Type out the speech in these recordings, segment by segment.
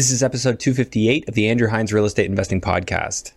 This is episode 258 of the Andrew Hines Real Estate Investing Podcast.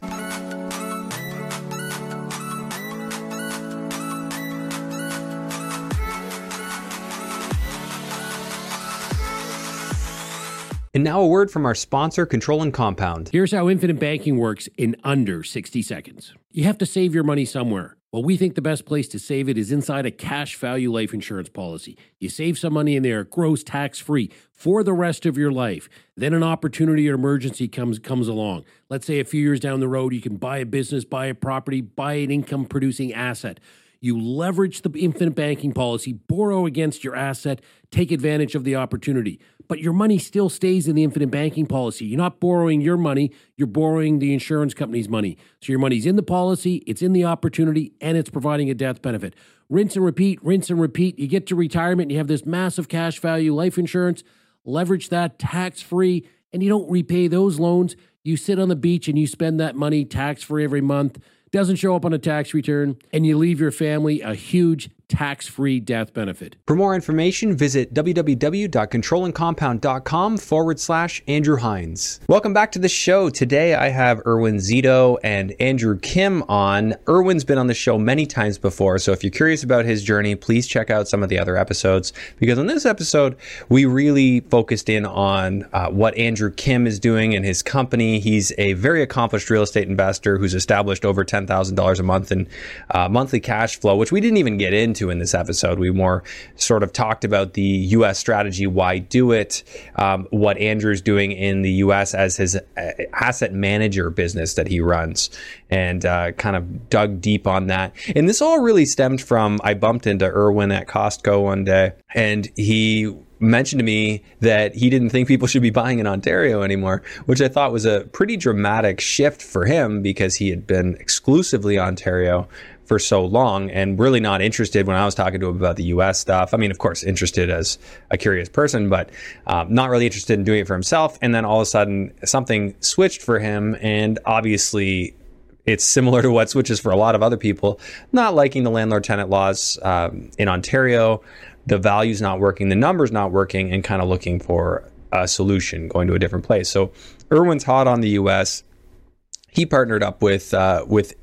And now a word from our sponsor, Control and Compound. Here's how infinite banking works in under 60 seconds. You have to save your money somewhere. Well, we think the best place to save it is inside a cash value life insurance policy. You save some money in there, it grows tax free for the rest of your life. Then an opportunity or emergency comes comes along. Let's say a few years down the road, you can buy a business, buy a property, buy an income producing asset. You leverage the infinite banking policy, borrow against your asset, take advantage of the opportunity. But your money still stays in the infinite banking policy. You're not borrowing your money, you're borrowing the insurance company's money. So your money's in the policy, it's in the opportunity, and it's providing a death benefit. Rinse and repeat, rinse and repeat. You get to retirement you have this massive cash value life insurance. Leverage that tax free, and you don't repay those loans. You sit on the beach and you spend that money tax free every month doesn't show up on a tax return, and you leave your family a huge tax free death benefit. For more information, visit www.controlandcompound.com forward slash Andrew Hines. Welcome back to the show. Today I have Erwin Szeto and Andrew Kim on. Erwin's been on the show many times before, so if you're curious about his journey, please check out some of the other episodes because in this episode, we really focused in on uh, what Andrew Kim is doing in his company. He's a very accomplished real estate investor who's established over $10,000 a month in uh, monthly cash flow, which we didn't even get into into in this episode. We more sort of talked about the U.S. strategy, why do it, um, what Andrew's doing in the U.S. as his uh, asset manager business that he runs, and uh, kind of dug deep on that. And this all really stemmed from I bumped into Erwin at Costco one day, and he mentioned to me that he didn't think people should be buying in Ontario anymore, which I thought was a pretty dramatic shift for him because he had been exclusively Ontario for so long and really not interested when I was talking to him about the US stuff. I mean, of course, interested as a curious person, but um, not really interested in doing it for himself. And then all of a sudden, something switched for him. And obviously, it's similar to what switches for a lot of other people, not liking the landlord tenant laws um, in Ontario, the value's not working, the numbers not working, and kind of looking for a solution, going to a different place. So, Erwin's hot on the US he partnered up with uh, with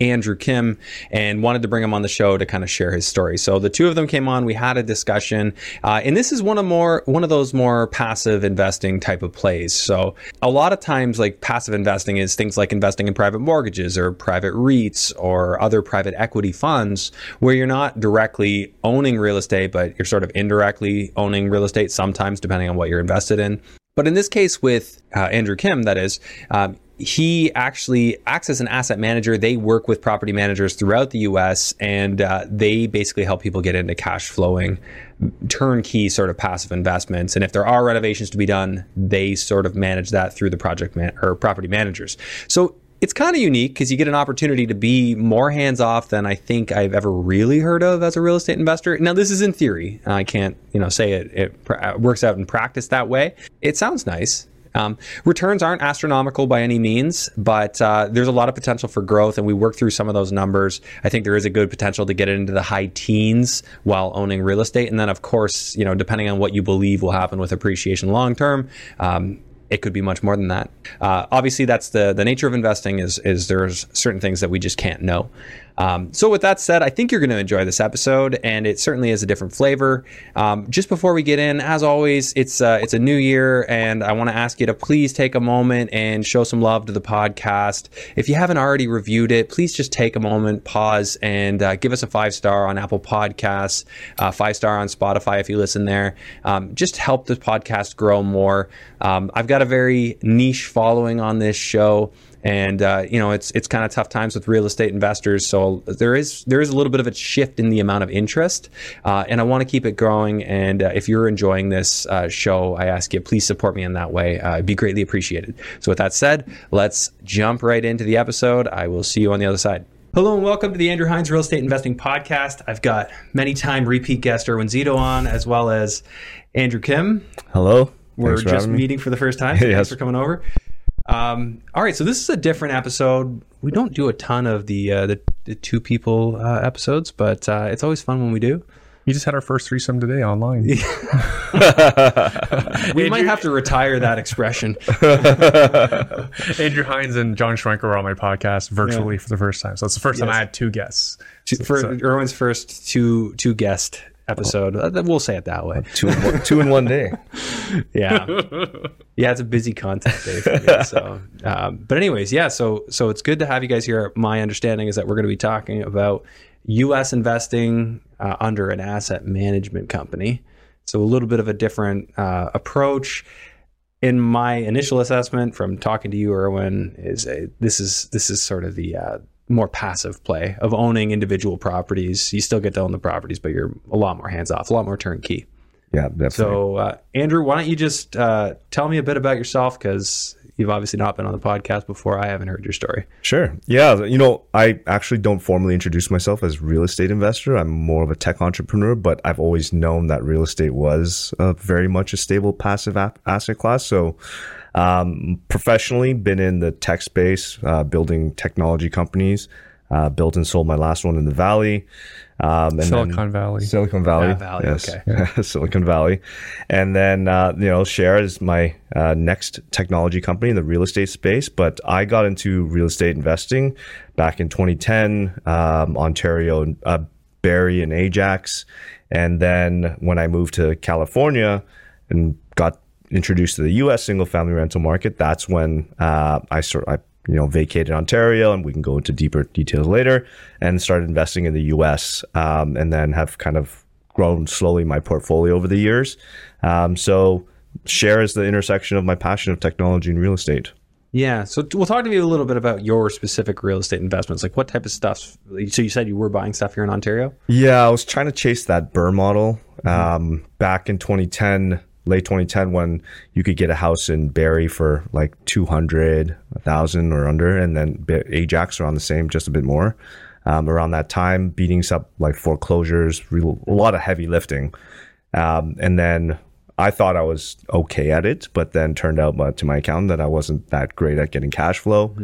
Andrew Kim and wanted to bring him on the show to kind of share his story. So the two of them came on. We had a discussion, uh, and this is one of more one of those more passive investing type of plays. So a lot of times, like passive investing is things like investing in private mortgages or private REITs or other private equity funds, where you're not directly owning real estate, but you're sort of indirectly owning real estate. Sometimes, depending on what you're invested in. But in this case, with uh, Andrew Kim, that is, um, he actually acts as an asset manager. They work with property managers throughout the US and uh, they basically help people get into cash flowing, turnkey sort of passive investments. And if there are renovations to be done, they sort of manage that through the project man- or property managers. So it's kind of unique because you get an opportunity to be more hands off than I think I've ever really heard of as a real estate investor. Now, this is in theory. I can't, you know, say it, it works out in practice that way. It sounds nice. Um, returns aren't astronomical by any means, but uh, there's a lot of potential for growth, and we work through some of those numbers. I think there is a good potential to get it into the high teens while owning real estate, and then of course, you know, depending on what you believe will happen with appreciation long term. Um, it could be much more than that. Uh, obviously, that's the the nature of investing. Is is there's certain things that we just can't know. Um, so, with that said, I think you're going to enjoy this episode, and it certainly is a different flavor. Um, just before we get in, as always, it's uh, it's a new year, and I want to ask you to please take a moment and show some love to the podcast. If you haven't already reviewed it, please just take a moment, pause, and uh, give us a five star on Apple Podcasts, uh, five star on Spotify if you listen there. Um, just help the podcast grow more. Um, I've got a very niche following on this show and uh, you know it's it's kind of tough times with real estate investors. So there is there is a little bit of a shift in the amount of interest, uh, and I want to keep it growing. And uh, if you're enjoying this uh, show, I ask you please support me in that way. Uh, it'd be greatly appreciated. So with that said, let's jump right into the episode. I will see you on the other side. Hello and welcome to the Andrew Hines Real Estate Investing Podcast. I've got many time repeat guest Erwin Szeto on, as well as Andrew Kim. Hello. We're just meeting for the first time. yes. Thanks for coming over. Um, all right, so this is a different episode. We don't do a ton of the uh, the, the, two people uh, episodes, but uh, it's always fun when we do. You just had our first threesome today online. We might have to retire that expression. Andrew Hines and John Schwenker were on my podcast virtually for the first time. So it's the first time I had two guests. Two- For Erwin's first two two guest episode, Uh, we'll say it that way. two, in one, two in one day. Yeah, yeah, it's a busy content day for me. So, um, but anyways, yeah. So, so it's good to have you guys here. My understanding is that we're going to be talking about U.S. investing uh, under an asset management company. So, a little bit of a different uh, approach. In my initial assessment, from talking to you, Erwin, is a, this is this is sort of the uh, more passive play of owning individual properties. You still get to own the properties, but you're a lot more hands off, a lot more turnkey. Yeah, definitely. So, uh, Andrew, why don't you just uh, tell me a bit about yourself? Because you've obviously not been on the podcast before. I haven't heard your story. Sure. Yeah. You know, I actually don't formally introduce myself as real estate investor. I'm more of a tech entrepreneur, but I've always known that real estate was uh, very much a stable passive asset class. So, um, professionally, been in the tech space, uh, building technology companies. Uh, built and sold my last one in the Valley. Um, and then- Silicon Valley. Silicon Valley. Ah, Valley, yes. okay. Silicon Valley. And then, uh, you know, Share is my uh, next technology company in the real estate space. But I got into real estate investing back in 2010, um, Ontario, uh, Barrie and Ajax. And then when I moved to California and got introduced to the U.S. single family rental market, that's when uh, I sort I you know vacated Ontario, and we can go into deeper details later, and started investing in the U.S. Um, and then have kind of grown slowly my portfolio over the years. Um, so share is the intersection of my passion of technology and real estate. Yeah. So, t- we'll talk to you a little bit about your specific real estate investments. Like, what type of stuff? So, you said you were buying stuff here in Ontario. Yeah, I was trying to chase that BRRRR model um, back in 2010, late 2010, when you could get a house in Barrie for like 200, 1,000 or under, and then Ajax around the same, just a bit more. Um, around that time, beating up like foreclosures, real, a lot of heavy lifting. Um, and then I thought I was okay at it, but then turned out uh, to my accountant that I wasn't that great at getting cash flow.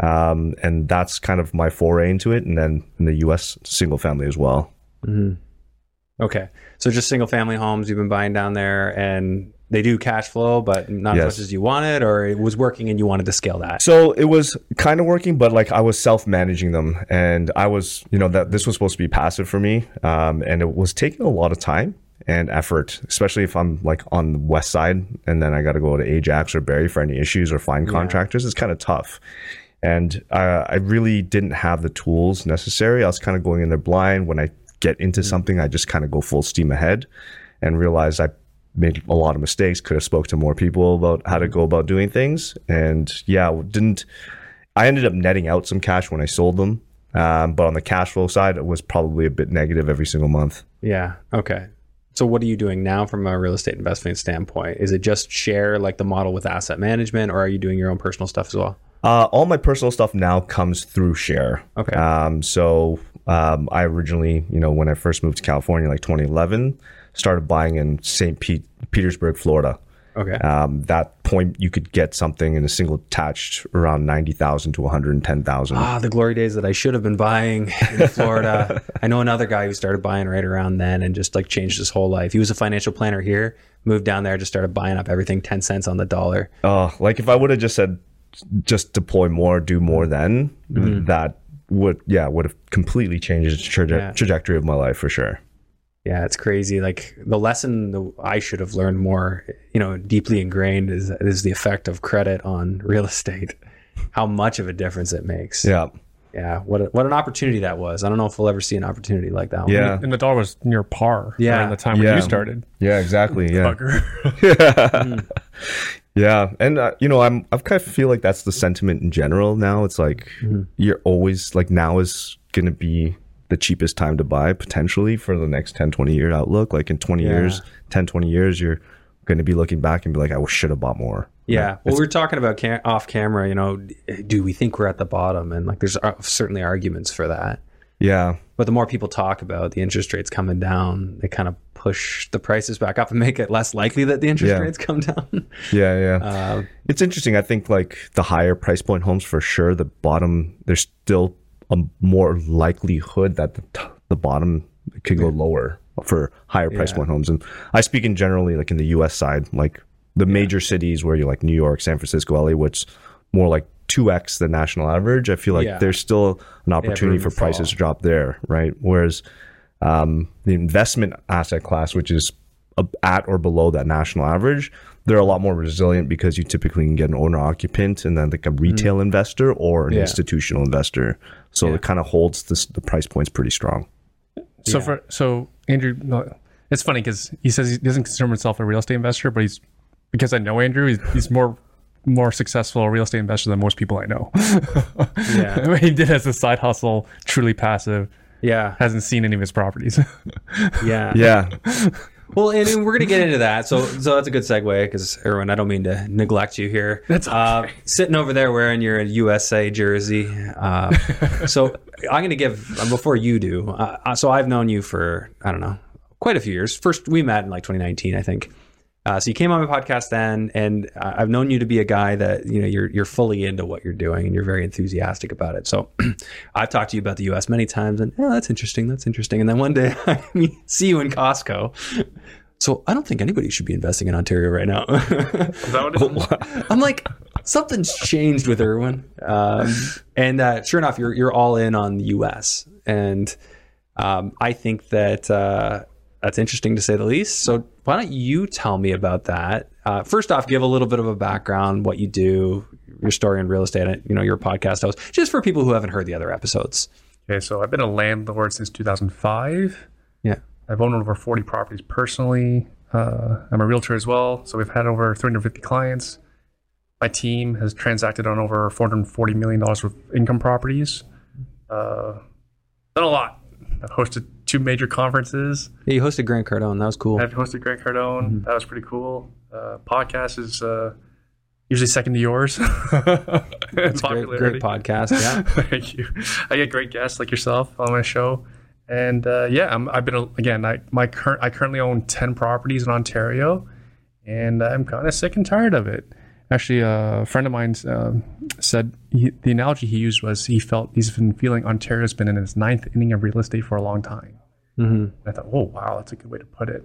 Um, and that's kind of my foray into it. And then in the US, single family as well. Okay. So, just single family homes you've been buying down there, and they do cash flow, but not as much as you wanted, or it was working and you wanted to scale that. So it was kind of working, but like I was self managing them, and I was, you know, that this was supposed to be passive for me, um, and it was taking a lot of time and effort, especially if I'm like on the west side, and then I got to go to Ajax or Barrie for any issues or find contractors. It's kind of tough, and uh, I really didn't have the tools necessary. I was kind of going in there blind. When I get into something, I just kind of go full steam ahead, and realize I made a lot of mistakes could have spoke to more people about how to go about doing things and yeah didn't i ended up netting out some cash when i sold them um, but on the cash flow side it was probably a bit negative every single month Yeah. Okay. So, what are you doing now from a real estate investment standpoint? Is it just share like the model with asset management, or are you doing your own personal stuff as well? uh, all my personal stuff now comes through share Okay. um, so um, i originally you know when i first moved to california like 2011 started buying in st Pete, petersburg florida Okay. um, that point you could get something in a single attached around 90000 to 110000 Ah, the glory days that I should have been buying in Florida. I know another guy who started buying right around then and just like changed his whole life. He was a financial planner here, moved down there, just started buying up everything 10 cents on the dollar. Oh, like if I would have just said, just deploy more, do more, then that would, yeah, would have completely changed the traje- Yeah. trajectory of my life for sure. Yeah, it's crazy. Like the lesson that I should have learned more, you know, deeply ingrained is is the effect of credit on real estate. How much of a difference it makes. Yeah, Yeah. What a, what an opportunity that was. I don't know if we'll ever see an opportunity like that. One. yeah, And the dollar was near par Yeah. during the time when you started. yeah, exactly. Yeah, Fucker. Mm-hmm. Yeah, and uh, you know, I'm I've kind of feel like that's the sentiment in general now. It's like you're always like now is going to be the cheapest time to buy potentially for the next 10 20 year outlook like in 20 Yeah. years 10 20 years you're going to be looking back and be like i should have bought more Yeah. Well, we're talking about cam- off camera, you know, do we think we're at the bottom? And like, there's uh, certainly arguments for that. Yeah But the more people talk about the interest rates coming down, they kind of push the prices back up and make it less likely that the interest Yeah. rates come down. yeah yeah Uh, It's interesting. I think like the higher price point homes for sure. The bottom, there's still a more likelihood that the, t- the bottom could go lower. for higher price Yeah. point homes. And I speak in generally like in the U.S. side, like the major cities where you're like New York, San Francisco, LA, which more like two x the national average. I feel like Yeah. there's still an opportunity room for prices fall. to drop there, right? Whereas um, the investment asset class, which is at or below that national average, they're a lot more resilient because you typically can get an owner occupant and then like a retail investor or an Mm. Yeah. institutional investor. So Yeah. it kind of holds this, the price points pretty strong. So Yeah. for so Andrew, it's funny because he says he doesn't consider himself a real estate investor, but he's because I know Andrew, he's, he's more more successful real estate investor than most people I know. Yeah. he did as a side hustle, truly passive, Yeah. hasn't seen any of his properties. Yeah. Yeah. Well, and, and we're gonna get into that. So, so that's a good segue because Erwin, I don't mean to neglect you here. That's uh, sitting over there wearing your USA jersey. Uh, so I'm gonna give uh, before you do. Uh, uh, so I've known you for I don't know quite a few years. First we met in like 2019, I think. Uh, so you came on my podcast then, and uh, I've known you to be a guy that you know you're you're fully into what you're doing, and you're very enthusiastic about it. So I've talked to you about the U.S. many times, and oh, that's interesting, that's interesting. And then one day I see you in Costco. So I don't think anybody should be investing in Ontario right now. Is that what it is? I'm like, something's changed with Erwin. Um, and uh, sure enough, you're you're all in on the U.S. And um, I think that uh, that's interesting to say the least. So why don't you tell me about that? Uh, first off, give a little bit of a background, what you do, your story in real estate. You know, your podcast host, just for people who haven't heard the other episodes. Okay, so I've been a landlord since 2005. Yeah. I've owned over 40 properties personally. Uh, I'm a realtor as well, so we've had over 350 clients. My team has transacted on over 440 million dollars worth of income properties. Uh, done a lot. I've hosted two major conferences. Yeah, you hosted Grant Cardone. That was cool. I've hosted Grant Cardone. That was pretty cool. Uh, podcast is uh, usually second to yours. It's great, great podcast. Yeah. Thank you. I get great guests like yourself on my show, and uh, yeah, I'm, I've been again. I my current I currently own ten properties in Ontario, and I'm kind of sick and tired of it. Actually, uh, a friend of mine um, said he, the analogy he used was he felt he's been feeling Ontario's been in its ninth inning of real estate for a long time. Hmm I thought, oh wow, that's a good way to put it.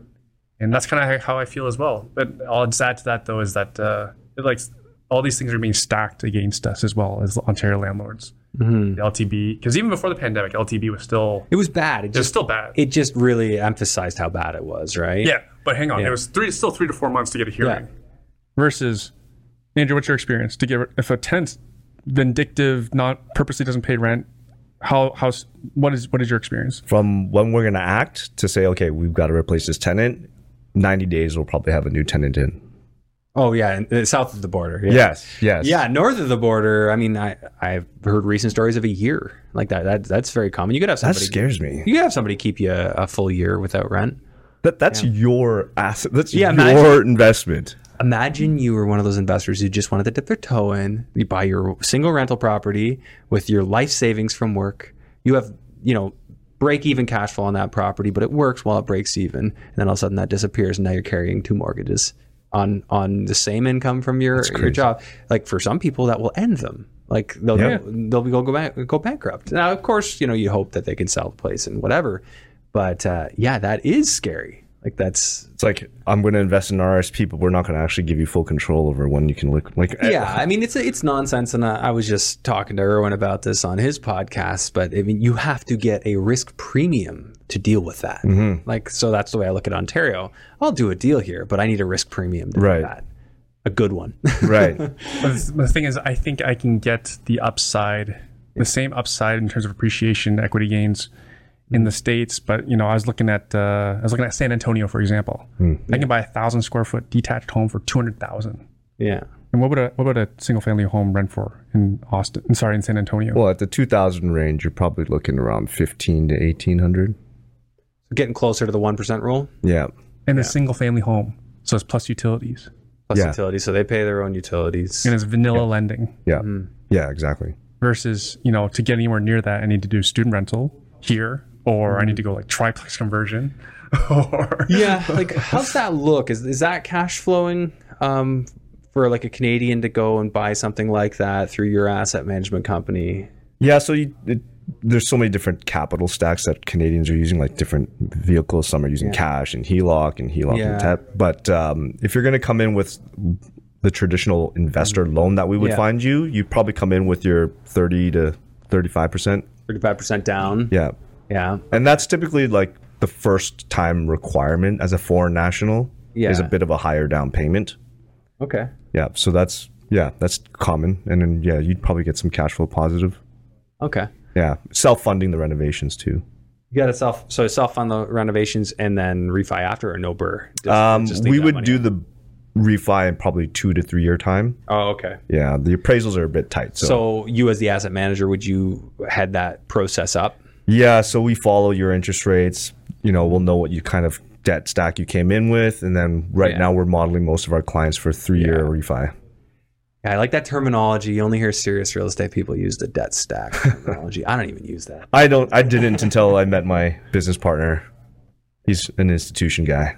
And that's kind of how I feel as well. But I'll just add to that though is that uh, it, like all these things are being stacked against us as well as Ontario landlords. hmm The LTB, because even before the pandemic, LTB was still It was bad. It it was just still bad. it just really emphasized how bad it was, right? yeah, but hang on, Yeah. it was three, still three to four months to get a hearing. Yeah. Versus, Andrew, what's your experience to get if a tenant vindictive, not purposely doesn't pay rent? How how's what is what is your experience? From when we're going to act to say, okay, we've got to replace this tenant, 90 days we'll probably have a new tenant in. Oh yeah, and, uh, south of the border. Yeah. Yes. Yes. Yeah, north of the border. I mean, I I've heard recent stories of a year like that. That that's very common. You could have That somebody. scares me. You could have somebody keep you a, a full year without rent. That, that's your asset. That's Yeah, your imagine- investment. Imagine you were one of those investors who just wanted to dip their toe in. You buy your single rental property with your life savings from work. You have, you know, break even cash flow on that property, but it works while it breaks even. And then all of a sudden that disappears and now you're carrying two mortgages on on the same income from your, your job. Like for some people that will end them. Like they'll Yeah. go, they'll go go back go bankrupt. Now of course, you know, you hope that they can sell the place and whatever. But uh, yeah, that is scary. Like that's It's like I'm going to invest in RSP, but we're not going to actually give you full control over when you can look. Like, yeah, I mean it's it's nonsense, and I, I was just talking to Erwin about this on his podcast. But I mean, you have to get a risk premium to deal with that. Mm-hmm. Like, so that's the way I look at Ontario. I'll do a deal here, but I need a risk premium to Right. do that. A good one. right. But the- the thing is, I think I can get the upside, the same upside in terms of appreciation, equity gains in hmm. the states. But you know, I was looking at uh, I was looking at San Antonio, for example. Hmm. I can buy a thousand square foot detached home for two hundred thousand. yeah. And what would a what would a single family home rent for in Austin? Sorry, in San Antonio. Well, at the 2000 range, you're probably looking around 15 to 1800. Getting closer to the one percent rule Yeah. in a single family home, so it's plus utilities plus Yeah. utilities, so they pay their own utilities. and it's vanilla lending. Yeah. Hmm. Yeah, exactly. versus you know to get anywhere near that i need to do student rental here or i need to go like triplex conversion or yeah, like how's that look? Is is that cash flowing um, for like a Canadian to go and buy something like that through your asset management company? Yeah, so you, it, there's so many different capital stacks that Canadians are using, like different vehicles. Some are using cash and HELOC and HELOC Yeah. and TEP. But um, if you're going to come in with the traditional investor loan that we would Mm. Yeah. find you, you'd probably come in with your 30 to 35 percent. 35% down. Yeah, Yeah. and that's typically like the first time requirement as a foreign national is a bit of a higher down payment. Okay. Yeah, so that's yeah, that's common. And then yeah, you'd probably get some cash flow positive. Okay. Yeah, self funding the renovations too. You got to self so self fund the renovations and then refi after or no BRRRR. Just- Um, just we would do out? the refi in probably two to three year time. Oh, okay. Yeah, the appraisals are a bit tight. So, So you as the asset manager, would you head that process up? Yeah, so we follow your interest rates. You know, we'll know what you kind of debt stack you came in with, and then right Yeah. now we're modeling most of our clients for three year Yeah. refi. Yeah, I like that terminology. You only hear serious real estate people use the debt stack terminology. I don't even use that. I don't. I didn't until I met my business partner. He's an institution guy.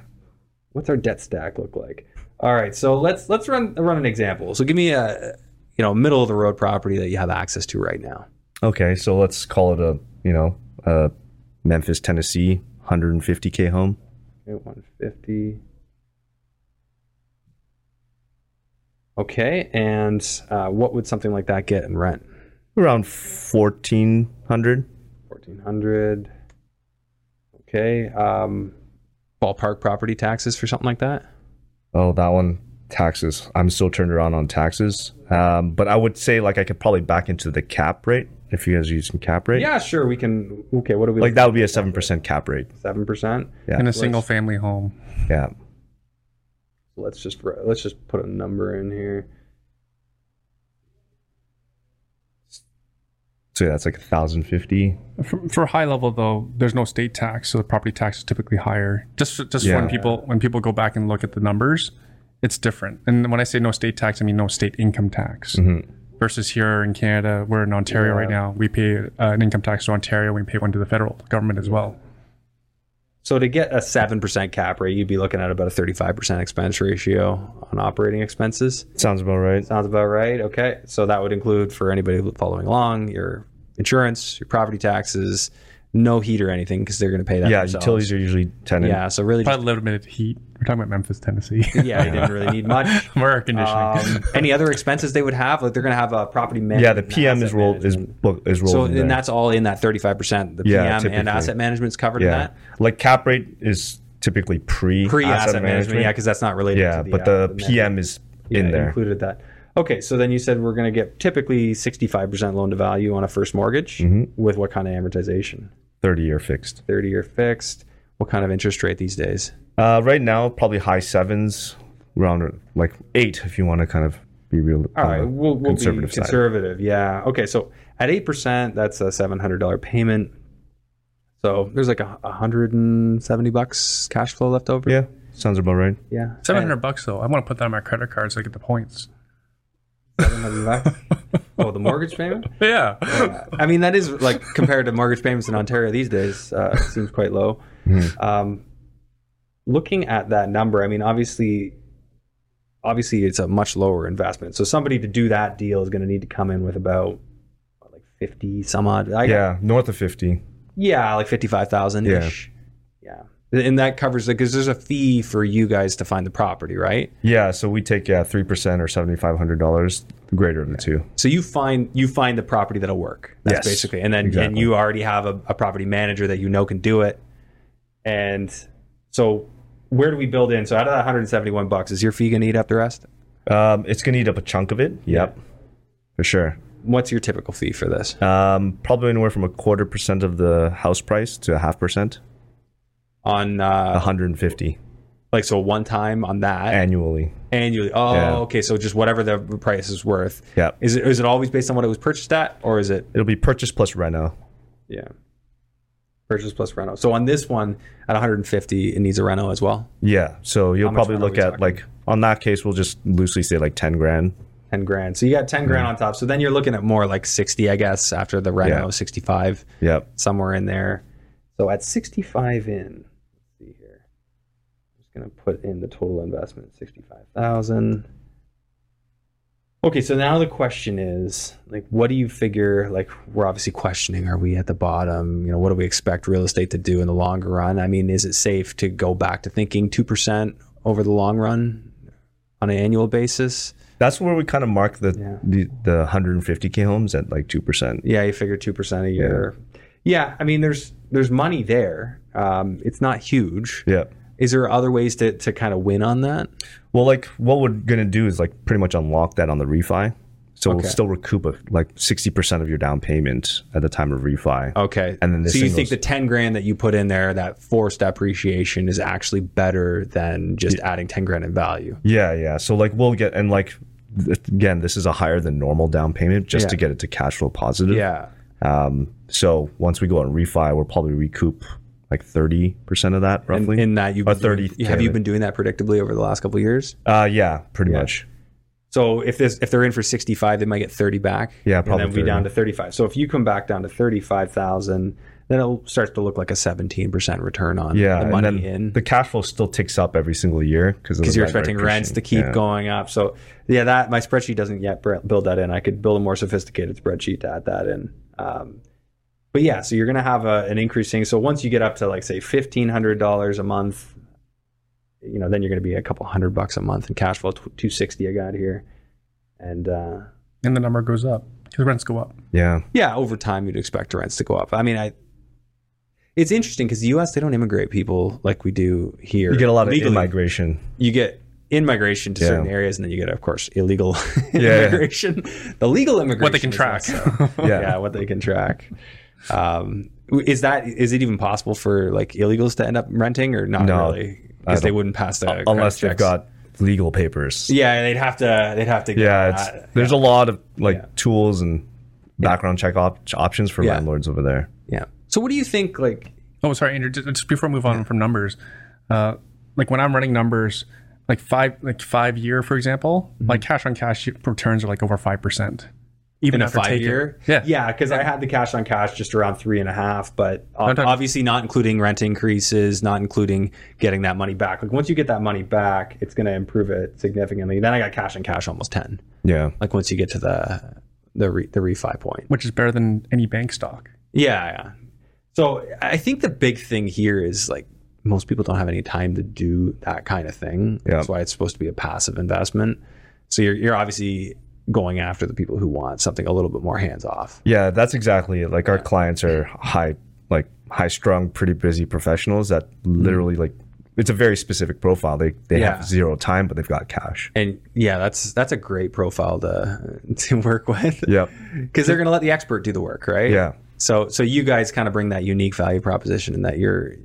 What's our debt stack look like? All right, so let's let's run run an example. So give me a you know middle of the road property that you have access to right now. Okay, so let's call it a you know a Memphis, Tennessee, 150k home. Okay, 150. Okay, and uh, what would something like that get in rent? Around 1400. 1400. Okay, um, ballpark property taxes for something like that? Oh, that one taxes. I'm still turned around on taxes. Um, but I would say like I could probably back into the cap rate if you guys are using cap rate. Yeah, sure. We can. Okay, what do we Like that would be a seven percent cap rate. Seven percent. Yeah. in a single family home. Yeah. Let's just let's just put a number in here. So that's like a thousand fifty. For, for high level though, there's no state tax, so the property tax is typically higher. Just just Yeah. when people when people go back and look at the numbers, it's different. And when I say no state tax, I mean no state income tax. Mm-hmm. Versus here in Canada, we're in Ontario right now. We pay uh, an income tax to Ontario. We pay one to the federal government as well. So to get a seven percent cap rate, you'd be looking at about a thirty-five percent expense ratio on operating expenses. Sounds about right. Sounds about right. Okay, so that would include for anybody following along your insurance, your property taxes, no heat or anything because they're going to pay that. Yeah, themselves. utilities are usually tenant. Yeah, so really, just, But limited heat. We're talking about Memphis, Tennessee. yeah, they didn't really need much. More air conditioning. Um, any other expenses they would have? Like they're going to have a property management. Yeah, the PM is asset rolled is management. book is rolled. So in and there. that's all in that thirty-five percent. The Yeah, PM and asset management is covered in yeah, that. like cap rate is typically pre Pre-asset management, yeah, because that's not related. yeah, to the, but uh, the management. PM is in Yeah, there. included that. Okay, so then you said we're going to get typically 65% loan to value on a first mortgage Mm-hmm. with what kind of amortization? Thirty year fixed. 30 year fixed. What kind of interest rate these days? Uh, right now, probably high sevens, around like eight, if you want to kind of be real. All right, uh, we'll, we'll conservative be side. conservative. Yeah. Okay, so at 8%, that's a $700 payment. So there's like a 170 bucks cash flow left over. Yeah, sounds about right. Yeah. Seven hundred bucks though. I want to put that on my credit card so I get the points. 700 bucks. oh, the mortgage payment? Yeah. I mean, that is like compared to mortgage payments in Ontario these days, uh, seems quite low. Um, looking at that number, I mean, obviously, obviously, it's a much lower investment. So somebody to do that deal is going to need to come in with about what, like fifty some odd. I, Yeah, north of fifty. yeah, like fifty-five thousand ish. Yeah, and that covers it because there's a fee for you guys to find the property, right? Yeah, so we take yeah three percent or seventy five hundred dollars, greater of the two. So you find you find the property that'll work. That's Yes, basically, and then and you already have a, a property manager that you know can do it. And so, where do we build in? So out of that 171 bucks, is your fee gonna eat up the rest? Um, it's gonna eat up a chunk of it. Yep, for sure. What's your typical fee for this? Um, probably anywhere from a quarter percent of the house price to a half percent, On uh, one hundred and fifty like so one time on that annually. annually. Oh, Yeah. okay. So just whatever the price is worth. Yep. Is it is it always based on what it was purchased at, or is it It'll be purchase plus reno. yeah purchase plus reno? So on this one at 150, it needs a reno as well. Yeah, so you'll probably look at talking? like on that case, we'll just loosely say like ten grand. 10 grand. So you got 10 grand on top. So then you're looking at more like 60, I guess, after the reno, Yeah. 65, Yep. somewhere in there. So at 65 in, let's see here. I'm just going to put in the total investment 65,000. Okay, so now the question is like what do you figure like we're obviously questioning are we at the bottom, you know, what do we expect real estate to do in the longer run? I mean, is it safe to go back to thinking 2% over the long run on an annual basis? That's where we kind of mark the Yeah. the, the 150k homes at like two percent. Yeah, you figure 2% a year. Yeah, I mean there's there's money there. Um, it's not huge. Yeah. Is there other ways to to kind of win on that? Well, like what we're gonna do is like pretty much unlock that on the refi. So Okay. we'll still recoup a, like 60% of your down payment at the time of refi. Okay. And then this so you think the 10 grand that you put in there, that forced appreciation is actually better than just adding 10 grand in value. Yeah, yeah. So like we'll get and like again, this is a higher than normal down payment just Yeah. to get it to cash flow positive. Yeah. Um, so once we go on refi, we'll probably recoup like 30% of that And roughly. in that you've Or been doing- have you been doing that predictably over the last couple of years? uh, yeah, pretty much. So if this if they're in for 65, they might get 30 back. Yeah, probably And then 30. down to 35. So if you come back down to 35,000, then it starts to look like a 17% return on Yeah, the and money in. the cash flow still ticks up every single year because because you're expecting rents to keep going up. So yeah, that my spreadsheet doesn't yet build that in. I could build a more sophisticated spreadsheet to add that in. Um, but yeah, so you're going to have a, an increasing. So once you get up to like say fifteen hundred dollars a month, you know, then you're going to be a couple hundred bucks a month in cash flow. Two sixty I got here, and uh, And the number goes up because rents go up. Yeah, yeah, over time you'd expect rents to go up. I mean, I. It's interesting because the U.S. they don't immigrate people like we do here. you get a lot of Legally, immigration. you get in migration to Yeah. certain areas, and then you get, of course, illegal Yeah. immigration. The legal immigration, What they can track. less so. Yeah. yeah, what they can track. Um, is that is it even possible for like illegals to end up renting or not No, really? Because they wouldn't pass the credit Unless they've checks. got legal papers. Yeah, they'd have to. They'd have to. Get Yeah, it's, that. there's a lot of like Yeah. tools and background check op- options for Yeah. landlords over there. yeah. So what do you think? Like, Oh, sorry, Andrew. Just, just before I move on from numbers, uh, like when I'm running numbers, like five, like five year, for example, mm-hmm. like cash on cash returns are like over five percent. even a after five taking- year. Yeah. yeah. Because I had the cash on cash just around three and a half, but o- I'm talking- obviously not including rent increases, not including getting that money back. Like once you get that money back, it's going to improve it significantly. Then I got cash on cash almost ten. Yeah. Like once you get to the the re, the refi point. which is better than any bank stock. Yeah, yeah. So I think the big thing here is like most people don't have any time to do that kind of thing. Yeah. That's why it's supposed to be a passive investment. So you're you're obviously going after the people who want something a little bit more hands off. Yeah, that's exactly it. Like our clients are high, like high strung, pretty busy professionals that mm-hmm. literally like it's a very specific profile. They they Yeah. have zero time, but they've got cash. And yeah, that's that's a great profile to to work with. Yep. Because they're going to let the expert do the work, right? Yeah. So so you guys kind of bring that unique value proposition in that you're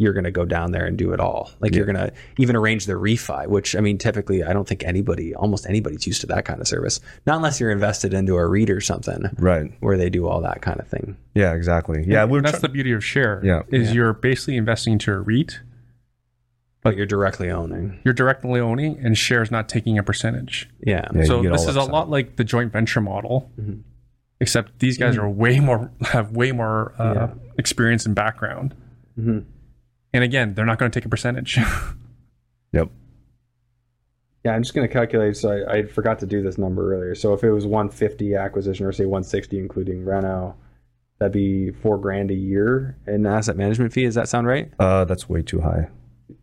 you're going to go down there and do it all. Like you're going to even arrange the refi, which I mean typically I don't think anybody almost anybody's used to that kind of service. Not unless you're invested into a REIT or something Right. where they do all that kind of thing. Yeah. Exactly. Yeah. We're that's try- the beauty of share. Yeah. is you're basically investing into a REIT. But you're directly owning. You're directly owning, and shares not taking a percentage. Yeah. Yeah, so this is a upside. lot like the joint venture model, Mm-hmm. except these guys are way more have way more uh, experience and background. Mm-hmm. And again, they're not going to take a percentage. Yep. Yeah, I'm just going to calculate. So I, I forgot to do this number earlier. So if it was 150 acquisition or say 160 including reno, that'd be four grand a year in asset management fee. Does that sound right? Uh, that's way too high.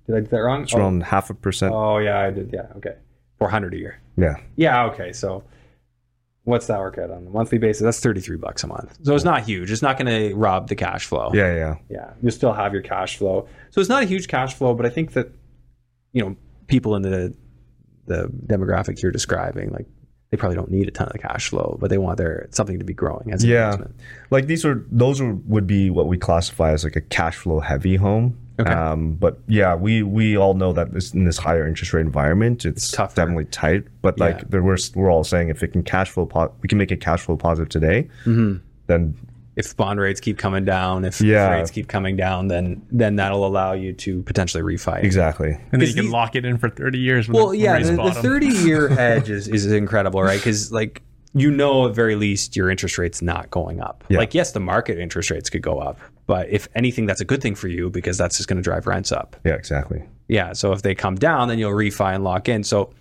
Did I get that wrong? It's around half a percent. Oh, oh, yeah, I did. Yeah, okay. 400 a year. Yeah. Yeah, okay. So what's that work out on a monthly basis? That's 33 bucks a month. So it's not huge. It's not going to rob the cash flow. Yeah. Yeah. Yeah, you still have your cash flow. So it's not a huge cash flow, but I think that you know people in the the demographic you're describing, like they probably don't need a ton of cash flow, but they want their something to be growing as an Yeah. investment. Like these are those are, would be what we classify as like a cash flow heavy home. Okay. Um, but yeah, we we all know that this, in this higher interest rate environment, it's, tougher. definitely tight. But like Yeah. there, we're we're all saying if it can cash flow, po- we can make it cash flow positive today. Then If bond rates keep coming down, if Yeah. rates keep coming down, then then that'll allow you to potentially refi. exactly. and then you can these- lock it in for 30 years. Well, the, yeah, the, the 30 year hedge is, is incredible, right? Because, like, you know, at very least, your interest rate's not going up. Yeah. Like, yes, the market interest rates could go up, but if anything, that's a good thing for you because that's just going to drive rents up. Yeah, exactly. Yeah. So if they come down, then you'll refi and lock in. So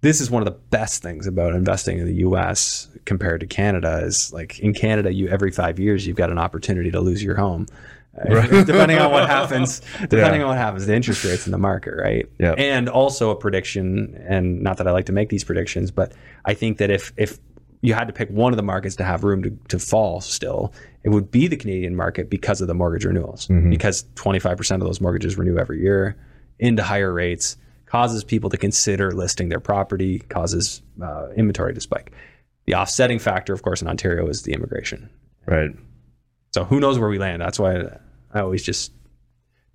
this is one of the best things about investing in the US compared to Canada is like in Canada you every 5 years you've got an opportunity to lose your home. Uh, depending on what happens, depending Yeah. on what happens, the interest rates in the market, right? Yeah. And also a prediction, and not that I like to make these predictions, but I think that if if you had to pick one of the markets to have room to, to fall still, it would be the Canadian market because of the mortgage renewals. Because 25% of those mortgages renew every year into higher rates, causes people to consider listing their property, causes uh, inventory to spike. The offsetting factor, of course, in Ontario is the immigration. Right. So who knows where we land? That's why I always just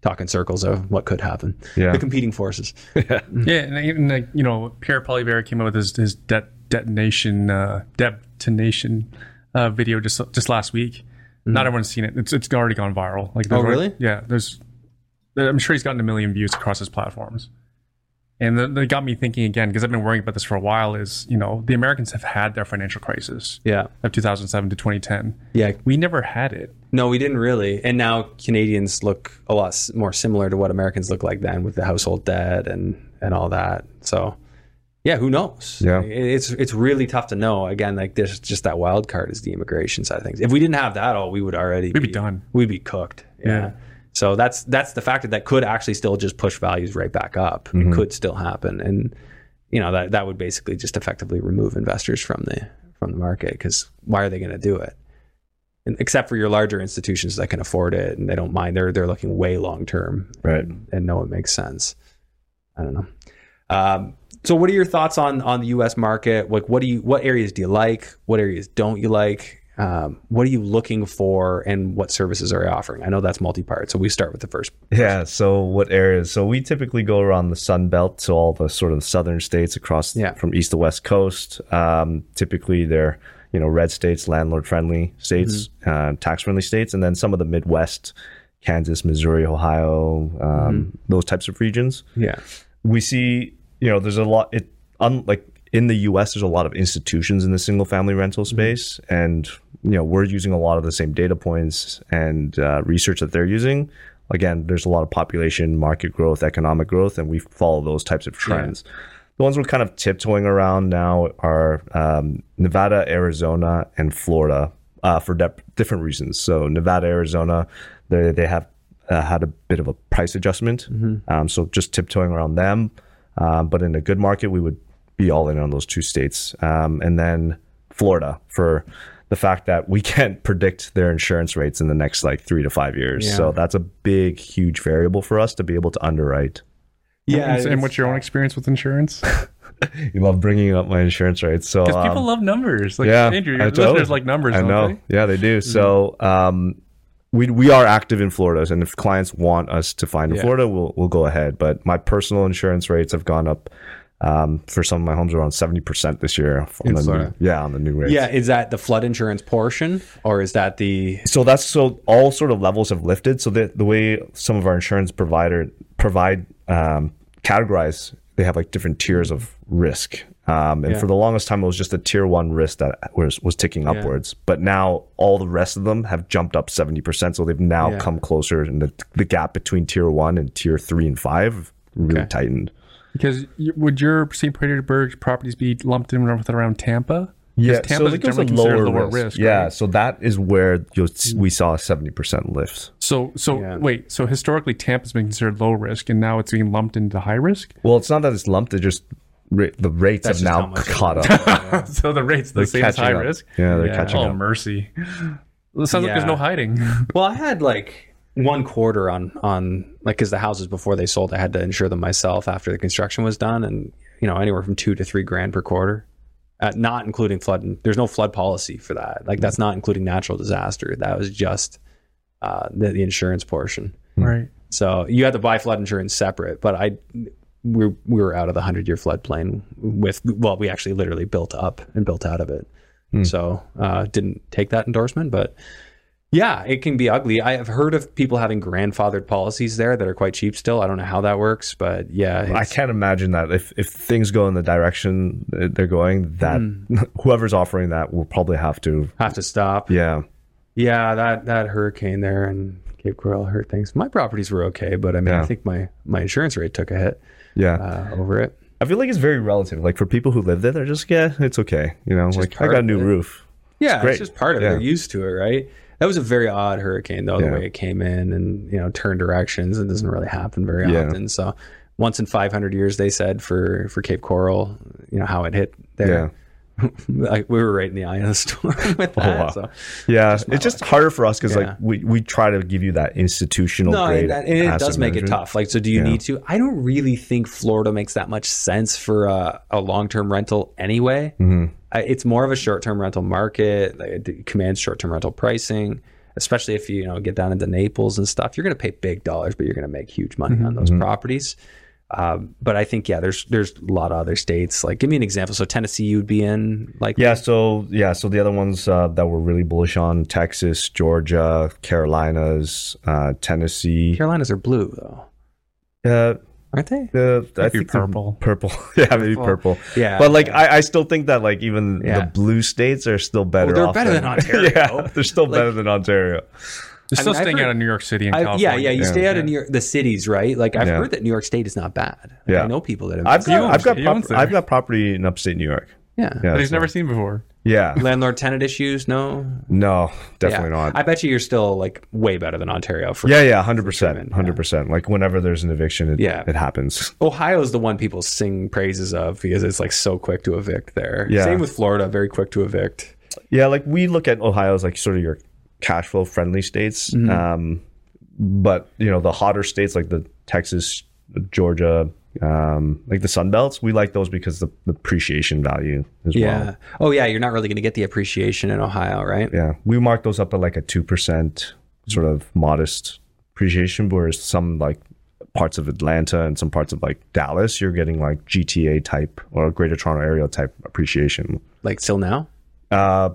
talk in circles of what could happen. Yeah. The competing forces. Yeah, and, and like, you know, Pierre Poilievre came out with his, his det, detonation, uh, detonation uh, video just just last week. Not mm-hmm. everyone's seen it. It's it's already gone viral. Like, Oh, already- really? Yeah, there's. I'm sure he's gotten a million views across his platforms. And that that got me thinking again because I've been worrying about this for a while. Is you know the Americans have had their financial crisis Yeah. of 2007 to 2010. Yeah. We never had it. No, we didn't really. And now Canadians look a lot more similar to what Americans look like then with the household debt and and all that. So, yeah, who knows? Yeah. It's it's really tough to know. Again, like there's just that wild card is the immigration side of things. If we didn't have that all, we would already We'd be done. We'd be cooked. Yeah. Yeah. So that's that's the factor that that could actually still just push values right back up. Mm-hmm. It could still happen, and you know that that would basically just effectively remove investors from the from the market because why are they going to do it? And except for your larger institutions that can afford it and they don't mind. They're they're looking way long term, Right. and know it makes sense. I don't know. Um, so, what are your thoughts on on the U.S. market? Like, what do you what areas do you like? What areas don't you like? Um, what are you looking for, and what services are you offering? I know that's multi part, so we start with the first. Yeah. So what areas? So we typically go around the Sun Belt, so all the sort of southern states across Yeah. from east to west coast. Um, typically, they're you know red states, landlord friendly states, uh, tax friendly states, and then some of the Midwest, Kansas, Missouri, Ohio, um, those types of regions. Yeah, we see you know there's a lot it unlike in the US there's a lot of institutions in the single family rental space. And you know we're using a lot of the same data points and uh, research that they're using. Again there's a lot of population market growth economic growth and we follow those types of trends. The ones we're kind of tiptoeing around now are um, Nevada, Arizona, and Florida uh, for de- different reasons. So Nevada, Arizona, they they have uh, had a bit of a price adjustment, um, so just tiptoeing around them. Um, but in a good market, we would be all in on those two states, um, and then Florida for the fact that we can't predict their insurance rates in the next like three to five years. Yeah. So that's a big, huge variable for us to be able to underwrite. yeah. and, and what's your own experience with insurance? You love bringing up my insurance rates, so Because um, people love numbers. Like yeah, Andrew, your I listeners totally- like numbers. I know. they? Mm-hmm. Yeah, they do. So um, we we are active in Florida, and if clients want us to find in Yeah. Florida, we'll we'll go ahead. But my personal insurance rates have gone up um, for some of my homes around seventy percent this year. On In the Florida. New, yeah, on the new rates. yeah, is that the flood insurance portion, or is that the So that's so all sort of levels have lifted. So the the way some of our insurance provider provide um, categorize, they have like different tiers of risk. Um, and Yeah. for the longest time, it was just a tier one risk that was was ticking upwards. But now all the rest of them have jumped up seventy percent. So they've now Yeah. come closer, and the the gap between tier one and tier three and five really Okay. tightened. Because you, would your St. Petersburg properties be lumped in with around Tampa? Yeah, Tampa's so it goes generally considered lower, lower risk. risk, yeah, right? so that is where we saw a seventy percent lift. So, so Yeah. wait. So historically, Tampa's been considered low risk, and now it's being lumped into high risk. Well, it's not that it's lumped; it just ra- the rates That's have now caught up. so the rates the They're same as catching high up. risk. Yeah, they're Yeah. catching Oh up. mercy! Well, it sounds like there's no hiding. Well, I had like one quarter on on like because the houses before they sold, I had to insure them myself after the construction was done, and you know anywhere from two to three grand per quarter, uh, not including flood. There's no flood policy for that. Like that's not including natural disaster. That was just uh, the, the insurance portion. right. So you had to buy flood insurance separate, but I we we were out of the hundred year floodplain with well, we actually literally built up and built out of it. So uh, didn't take that endorsement, but yeah, it can be ugly. I have heard of people having grandfathered policies there that are quite cheap still. I don't know how that works, but yeah, I can't imagine that if, if things go in the direction they're going, that whoever's offering that will probably have to. have to stop. Yeah, Yeah, that that hurricane there and Cape Coral hurt things. My properties were okay, but I mean, I think my my insurance rate took a hit yeah. uh, over it. I feel like it's very relative. Like for people who live there, they're just yeah, it's okay. You know, like I got a new roof. Yeah, it's, great. just part of it. They're used to it, right? That was a very odd hurricane, though, Yeah. the way it came in and you know turned directions. It doesn't really happen very Yeah. often. So once in 500 years, they said for for Cape Coral, you know how it hit there. like we were right in the eye of the storm with that. Oh, wow. So Yeah, it's just harder for us because Yeah. like we, we try to give you that institutional no, grade. and, and it does make it management. tough. Like, so do you Yeah. need to? I don't really think Florida makes that much sense for a, a long term rental anyway. Mm-hmm. I, it's more of a short term rental market. Like, it commands short term rental pricing, especially if you you know get down into Naples and stuff. You're going to pay big dollars, but you're going to make huge money on those properties. Um, but I think yeah, there's there's a lot of other states. Like, give me an example. So Tennessee, you'd be in like Yeah, so yeah, so the other ones uh, that we're really bullish on: Texas, Georgia, Carolinas, uh, Tennessee. Carolinas are blue though, Uh, aren't they? uh, I Maybe think purple. Purple, yeah, maybe purple. Yeah. but like I, I still think that like even Yeah. the blue states are still better. they're off better than Ontario. yeah, they're still better than Ontario. They're still mean, I've staying heard- out of New York City and I, California. yeah, yeah. You Yeah. stay out of New York, the cities, right? Like I've Yeah. heard that New York State is not bad. Like, Yeah. I know people that have. I've got, I've got, prop- I've got property in upstate New York. yeah. Yeah, That he's so- never seen before. Yeah, Landlord tenant issues? No, no, definitely Yeah. not. I bet you you're still like way better than Ontario. For yeah, yeah, hundred sure, man. percent, hundred percent. Like whenever there's an eviction, it, Yeah. it happens. Ohio is the one people sing praises of because it's like so quick to evict there. Yeah. Same with Florida, very quick to evict. Yeah, like we look at Ohio as like sort of your cash flow friendly states. Mm-hmm. Um, but you know, the hotter states like the Texas, Georgia, um, like the Sun Belts, we like those because the, the appreciation value as Yeah. well. Oh yeah, you're not really going to get the appreciation in Ohio, right? Yeah. We mark those up at like a two percent sort of modest appreciation, whereas some like parts of Atlanta and some parts of like Dallas, you're getting like GTA type or Greater Toronto Area type appreciation. Like still now. Uh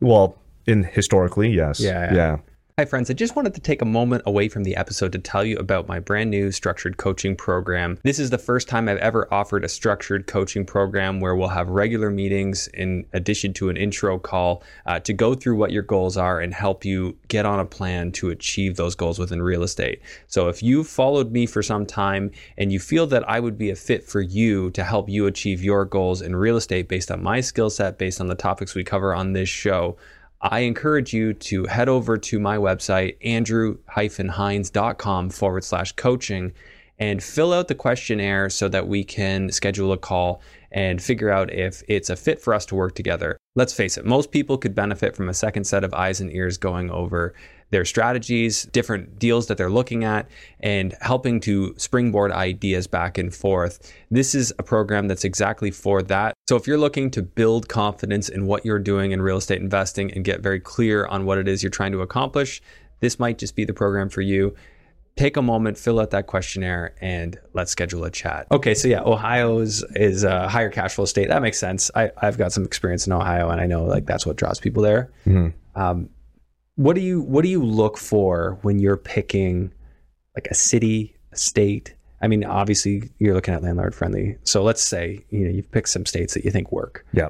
well, in historically, yes. Yeah, yeah. yeah. Hi, friends. I just wanted to take a moment away from the episode to tell you about my brand new structured coaching program. This is the first time I've ever offered a structured coaching program where we'll have regular meetings in addition to an intro call uh, to go through what your goals are and help you get on a plan to achieve those goals within real estate. So, if you've followed me for some time and you feel that I would be a fit for you to help you achieve your goals in real estate based on my skill set, based on the topics we cover on this show, I encourage you to head over to my website, andrew-hines.com forward slash coaching, and fill out the questionnaire so that we can schedule a call and figure out if it's a fit for us to work together. Let's face it, most people could benefit from a second set of eyes and ears going over their strategies, different deals that they're looking at, and helping to springboard ideas back and forth. This is a program that's exactly for that. So if you're looking to build confidence in what you're doing in real estate investing and get very clear on what it is you're trying to accomplish, this might just be the program for you. Take a moment, fill out that questionnaire, and let's schedule a chat. Okay, so yeah, Ohio is, is a higher cash flow state. That makes sense. I, I've got some experience in Ohio, and I know like that's what draws people there. Um, what do you what do you look for when you're picking like a city, a state? I mean, obviously you're looking at landlord friendly. So let's say you know you've picked some states that you think work. Yeah.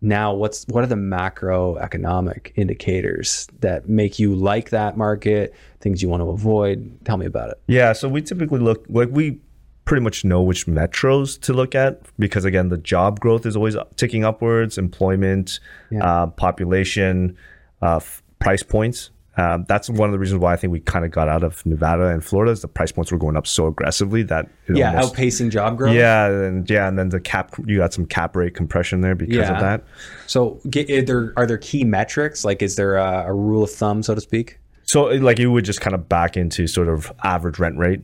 Now, what's what are the macroeconomic indicators that make you like that market? Things you want to avoid? Tell me about it. Yeah, so we typically look like we pretty much know which metros to look at because again, the job growth is always ticking upwards, employment, uh, population, uh, f- price points. Um, that's one of the reasons why I think we kind of got out of Nevada and Florida is the price points were going up so aggressively that it Yeah, almost, outpacing job growth. yeah, and yeah, and then the cap you got some cap rate compression there because Yeah. of that. So, get, are there are there key metrics? Like, is there a, a rule of thumb, so to speak? So like you would just kind of back into sort of average rent rate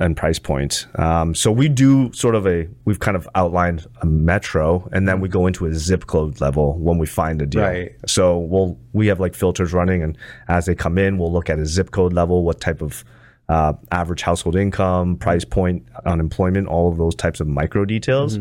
and price point. Um, so we do sort of a we've kind of outlined a metro, and then we go into a zip code level when we find a deal. Right. So we'll we have like filters running, and as they come in, we'll look at a zip code level, what type of uh, average household income, price point, unemployment, all of those types of micro details.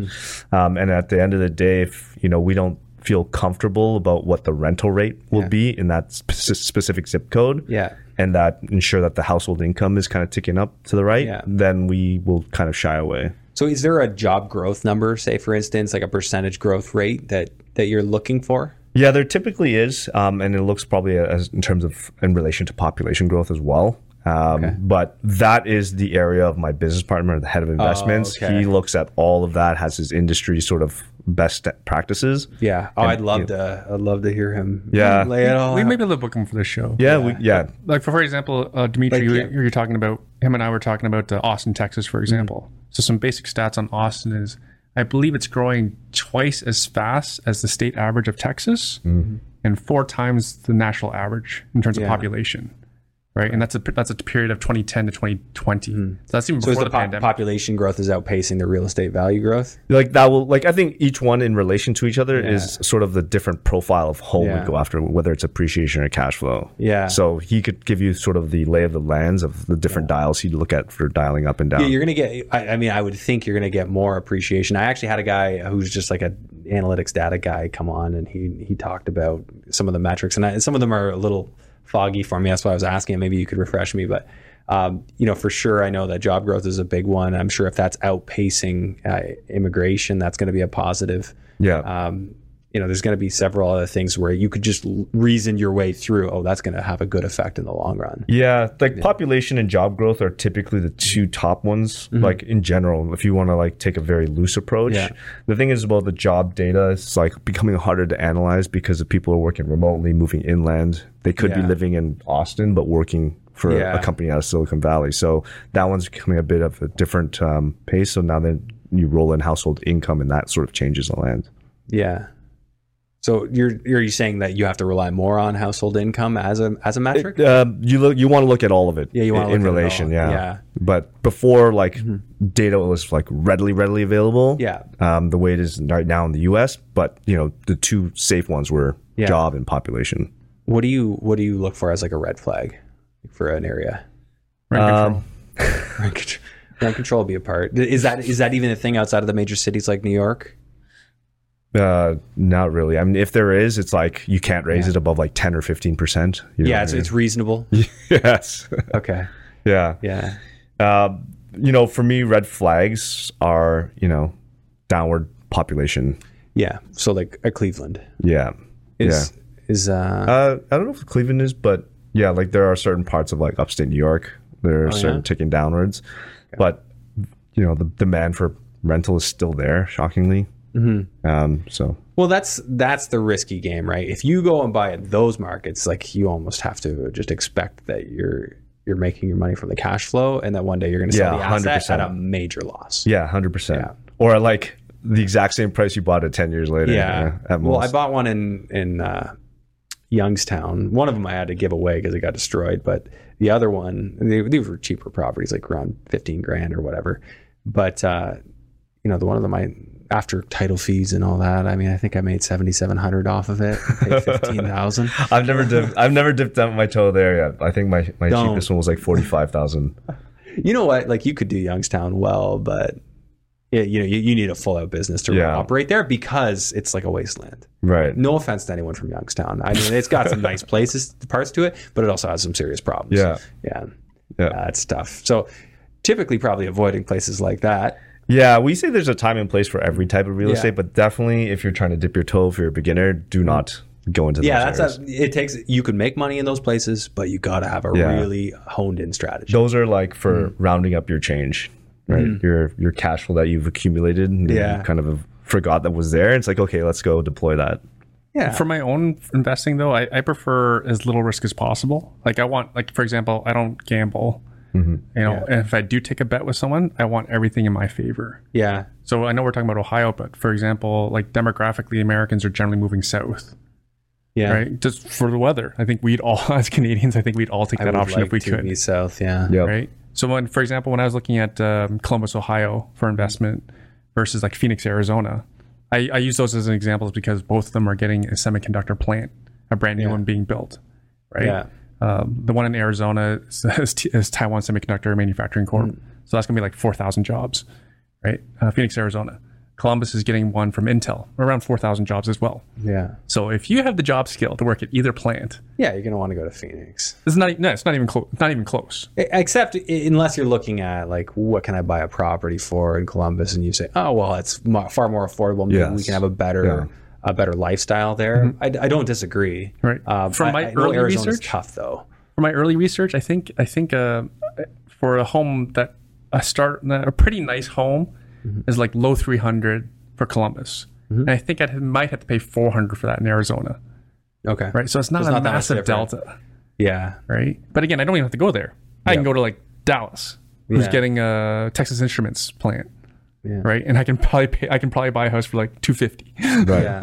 Um, and at the end of the day, if you know we don't feel comfortable about what the rental rate will be in that spe- specific zip code, Yeah. and that ensure that the household income is kind of ticking up to the right, Yeah. then we will kind of shy away. So, is there a job growth number, say for instance, like a percentage growth rate that that you're looking for? Yeah, there typically is, um, and it looks probably as in terms of in relation to population growth as well. Um, But that is the area of my business partner, the head of investments. okay. He looks at all of that, has his industry sort of best practices. Yeah. Oh, And, I'd love you to. I'd love to hear him. Yeah. Lay it all. we out. maybe able to book him for the show. Yeah, we, yeah, Like for, for example, uh, Dimitri, Like, you, yeah. you're talking about him and I were talking about uh, Austin, Texas, for example. So some basic stats on Austin is, I believe it's growing twice as fast as the state average of Texas, and four times the national average in terms Yeah. of population. Right, and that's a that's a period of 2010 to 2020. Hmm. So that's even So is before the the, po- pandemic. population growth is outpacing the real estate value growth? like that will like I think each one in relation to each other Yeah. is sort of the different profile of home Yeah. we go after, whether it's appreciation or cash flow. Yeah. So he could give you sort of the lay of the lands of the different dials he'd look at for dialing up and down. Yeah, you're gonna get. I, I mean, I would think you're gonna get more appreciation. I actually had a guy who's just like a analytics data guy come on, and he he talked about some of the metrics, and I, some of them are a little foggy for me. That's why I was asking. Maybe you could refresh me, but. Um, you know, for sure, I know that job growth is a big one. I'm sure if that's outpacing uh, immigration, that's going to be a positive. yeah. Um, you know, there's going to be several other things where you could just reason your way through. Oh, that's going to have a good effect in the long run. Yeah, like population and job growth are typically the two top ones. Like in general, if you want to like take a very loose approach, Yeah. the thing is about the job data, it's like becoming harder to analyze because if people are working remotely, moving inland, they could be living in Austin but working for Yeah. a company out of Silicon Valley. So that one's becoming a bit of a different um, pace. So now then you roll in household income, and that sort of changes the land. Yeah. So you're are you saying that you have to rely more on household income as a as a metric? Um, you look, you want to look at all of it. Yeah, you wanna in, in look at it relation. Yeah. Yeah. But before like data was like readily, readily available. Yeah. Um, the way it is right now in the U.S. But you know, the two safe ones were Yeah. job and population. What do you what do you look for as like a red flag for an area? Rent control. Um, Rent contr- rent control would be a part. Is that is that even a thing outside of the major cities like New York? Uh, not really. I mean, if there is, it's like you can't raise it above like ten or fifteen percent. Yeah, it's, it's reasonable. yes. Okay. yeah. Yeah. Um, you know, for me, red flags are you know downward population. Yeah. So like a Cleveland Yeah. is is uh, Uh, I don't know if Cleveland is, but yeah, like there are certain parts of like upstate New York that are certain Oh, yeah? ticking downwards, but you know the demand for rental is still there, shockingly. Mm-hmm. Um, so well that's that's the risky game, right? If you go and buy at those markets, like you almost have to just expect that you're you're making your money from the cash flow, and that one day you're going to sell Yeah, the asset 100%. at a major loss. yeah, hundred percent, or like the exact same price you bought it ten years later. Yeah. at Well, I bought one in in uh, Youngstown. One of them I had to give away because it got destroyed, but the other one, they, these were cheaper properties, like around fifteen grand or whatever. But uh, you know, the one of them I after title fees and all that, I mean, I think I made seventy seven hundred off of it, fifteen thousand. I've never dipped, I've never dipped out my toe there yet. I think my my Don't. cheapest one was like forty five thousand. You know what? Like you could do Youngstown well, but yeah, you know, you, you need a full out business to Yeah. operate there because it's like a wasteland. right. No offense to anyone from Youngstown. I mean, it's got some nice places, parts to it, but it also has some serious problems. Yeah. Yeah. Yeah. Uh, it's tough. So typically probably avoiding places like that. Yeah, we say there's a time and place for every type of real Yeah. estate, but definitely if you're trying to dip your toe, if you're a beginner, do not go into Yeah, those that's areas. a, it takes, you can make money in those places, but you got to have a Yeah. really honed in strategy. those are like for mm. rounding up your change, right? Mm. Your your cash flow that you've accumulated, and Yeah. you kind of forgot that was there. It's like okay, let's go deploy that. Yeah. For my own investing, though, I, I prefer as little risk as possible. Like I want, like for example, I don't gamble. You know, and if I do take a bet with someone, I want everything in my favor. yeah. So I know we're talking about Ohio, but for example, like demographically, Americans are generally moving south, Yeah. right? Just for the weather. I think we'd all, as Canadians, I think we'd all take I that option like if we to could, be south. Yeah. Yep. right? So when, for example, when I was looking at um, Columbus, Ohio for investment versus like Phoenix, Arizona, I, I use those as an examples because both of them are getting a semiconductor plant, a brand new one being built, right? Yeah. Um, the one in Arizona is, is, is Taiwan Semiconductor Manufacturing Corp. Hmm. So that's going to be like 4,000 jobs, right? Uh, Phoenix, Arizona. Columbus is getting one from Intel, around 4,000 jobs as well. Yeah. So if you have the job skill to work at either plant, Yeah. You're going to want to go to Phoenix. it's not, no, it's not even close. Not even close. Except unless you're looking at like what can I buy a property for in Columbus, and you say, oh well, it's far more affordable. Maybe we can have a better Yeah. A better lifestyle there. I, I don't disagree. Right. Um, From my I early research- tough though. for my early research, I think I think uh, for a home that a start a pretty nice home is like low three hundred for Columbus, and I think I might have to pay four hundred for that in Arizona, Okay. right? So it's not It's a not massive delta, Yeah. right? But again, I don't even have to go there. I can go to like Dallas, who's Yeah. getting a Texas Instruments plant, Yeah. right? And I can probably pay. I can probably buy a house for like two fifty. Right. Yeah.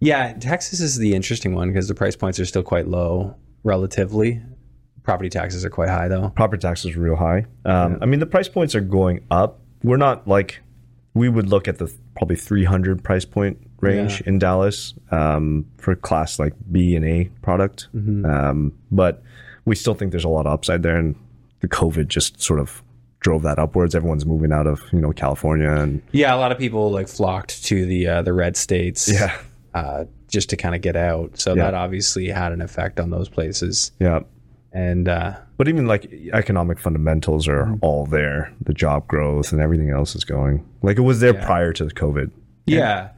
yeah. Texas is the interesting one because the price points are still quite low relatively. Property taxes are quite high though. Property taxes are real high. Um, I mean, the price points are going up. We're not like we would look at the probably 300 price point range in Dallas um, for class like B and A product. Um, but we still think there's a lot of upside there, and the COVID just sort of drove that upwards. Everyone's moving out of you know California and Yeah, a lot of people like flocked to the uh, the red states. yeah, Uh, just to kind of get out. So Yeah. that obviously had an effect on those places. yeah. And uh, But even like economic fundamentals are all there. The job growth and everything else is going like it was there prior to the COVID. yeah,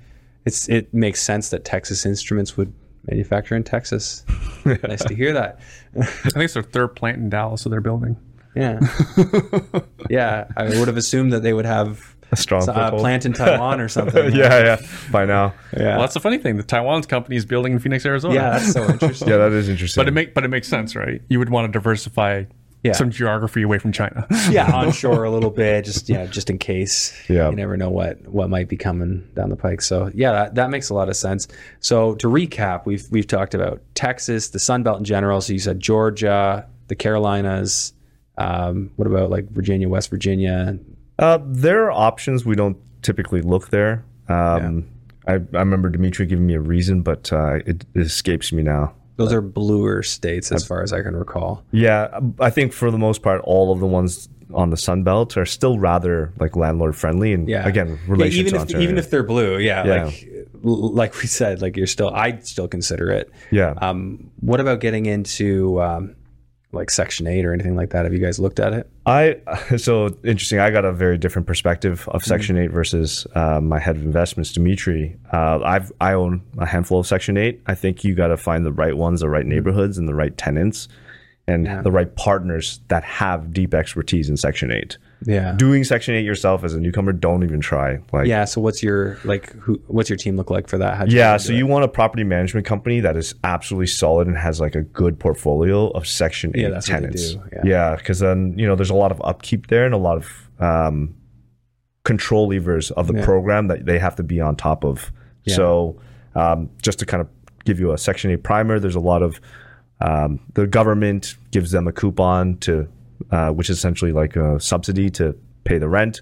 it's it makes sense that Texas Instruments would manufacture in Texas. nice to hear that. I think it's their third plant in Dallas, so they're building. Yeah, yeah. I would have assumed that they would have A strong a uh, foothold. plant in Taiwan or something. yeah, yeah. By now, yeah, Well, that's the funny thing. The Taiwan's company is building in Phoenix, Arizona. yeah. That's so interesting. yeah, that is interesting. but it make but it makes sense, right? You would want to diversify Yeah. some geography away from China. yeah, onshore a little bit, just yeah, just in case. Yeah. you never know what what might be coming down the pike. So yeah, that, that makes a lot of sense. So to recap, we've we've talked about Texas, the Sun Belt in general. So you said Georgia, the Carolinas. Um, what about like Virginia, West Virginia? Uh, there are options. We don't typically look there. Um, I, I remember Dimitri giving me a reason, but uh, it, it escapes me now. Those are bluer states, as far as I can recall. Yeah, I think for the most part, all of the ones on the Sun Belt are still rather like landlord friendly, and Yeah, again, Yeah, even to if Ontario. even if they're blue, yeah, Yeah. like like we said, like you're still, I'd still consider it. yeah, Um, what about getting into um, like Section Eight or anything like that? Have you guys looked at it? I so interesting. I got a very different perspective of Section Eight versus uh, my head of investments, Dimitri. Uh, I've I own a handful of Section Eight. I think you got to find the right ones, the right neighborhoods, and the right tenants, and the right partners that have deep expertise in Section Eight. Yeah. Doing Section Eight yourself as a newcomer, don't even try. Like Yeah. So what's your like? Who? What's your team look like for that? How'd Yeah, guys so you want a property management company that is absolutely solid and has like a good portfolio of Section Eight Yeah, that's what they tenants. do, yeah. Yeah, because then you know there's a lot of upkeep there and a lot of um, control levers of the Yeah. program that they have to be on top of. Yeah. So um, just to kind of give you a Section Eight primer, there's a lot of um, the government gives them a coupon to, uh, which is essentially like a subsidy to pay the rent.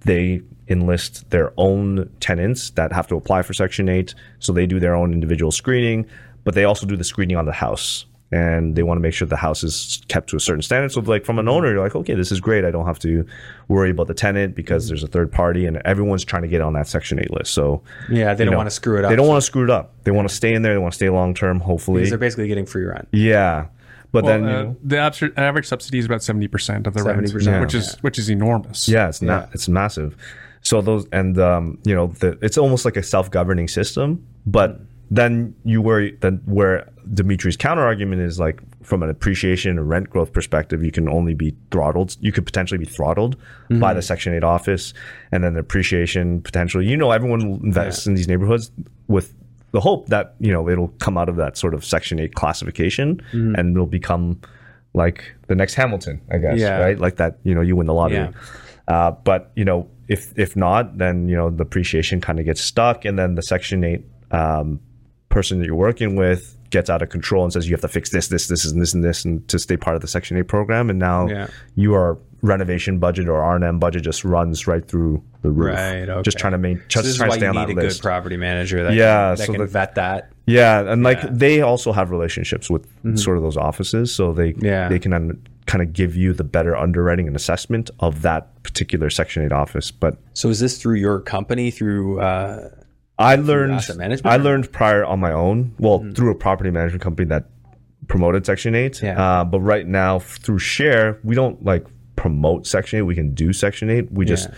They enlist their own tenants that have to apply for Section 8. So they do their own individual screening, but they also do the screening on the house. And they want to make sure the house is kept to a certain standard. So, like from an owner, you're like, okay, this is great. I don't have to worry about the tenant because there's a third party, and everyone's trying to get on that Section 8 list. So, Yeah, they don't know, want to screw it up. They don't want to screw it up. They want to stay in there. They want to stay long term, hopefully. because they're basically getting free rent. Yeah, but Well, then uh, know, the average subsidy is about seventy percent of the rent, 70%, which is which is enormous. yeah, it's not it's massive. So those and um, you know the, it's almost like a self governing system. But then you worry then where Dimitri's counter argument is like from an appreciation and rent growth perspective, you can only be throttled. You could potentially be throttled by the Section Eight office, and then the appreciation potentially. You know, everyone invests in these neighborhoods with the hope that you know it'll come out of that sort of Section Eight classification, and it'll become like the next Hamilton, I guess, Yeah. right? Like that, you know, you win the lottery. Yeah. Uh, but you know, if if not, then you know the appreciation kind of gets stuck, and then the Section Eight um, person that you're working with gets out of control and says you have to fix this, this, this, and this, and this, and to stay part of the Section Eight program, and now Yeah. your renovation budget or R and M budget just runs right through the roof. Right, okay. Just trying to make, So just trying to stay you on need that a list. good property manager that Yeah, can, that so can the- vet that. Yeah, and like they also have relationships with sort of those offices, so they Mm-hmm. Yeah. they can kind of give you the better underwriting and assessment of that particular Section Eight office. But So is this through your company? Through uh, I learned asset management? I learned prior on my own, well, through a property management company that promoted Section Eight. Yeah. Uh, but right now through Share, we don't like promote Section Eight. We can do Section Eight. We just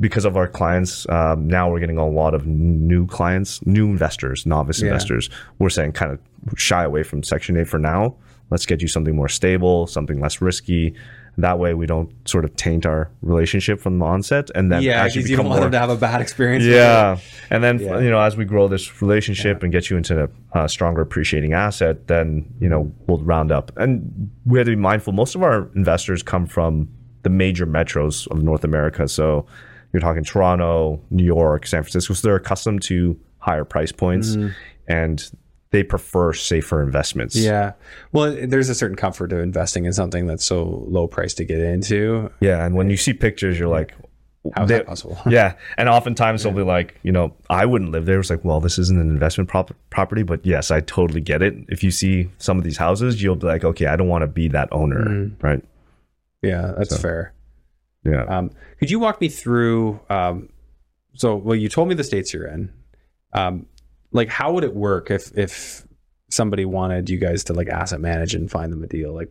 because of our clients, um, now we're getting a lot of new clients, new investors, novice investors. We're saying kind of shy away from Section Eight for now. let's get you something more stable, something less risky. That way, we don't sort of taint our relationship from the onset, and then Yeah, actually because you don't want more them to have a bad experience. yeah, and then Yeah. you know, as we grow this relationship and get you into a, a stronger appreciating asset, then you know we'll round up. And we have to be mindful. Most of our investors come from the major metros of North America. So you're talking Toronto, New York, San Francisco. So they're accustomed to higher price points, mm-hmm. and they prefer safer investments. Yeah. Well, there's a certain comfort of investing in something that's so low price to get into. yeah. And when you see pictures, you're like. How is they- that possible? yeah, and oftentimes they'll be like, you know, I wouldn't live there. It's like, well, this isn't an investment prop- property, but yes, I totally get it. If you see some of these houses, you'll be like, okay, I don't want to be that owner, Mm. right? Yeah, that's fair. Yeah, Um, could you walk me through? Um, so, well, you told me the states you're in. Um, like, how would it work if if somebody wanted you guys to like asset manage and find them a deal? Like,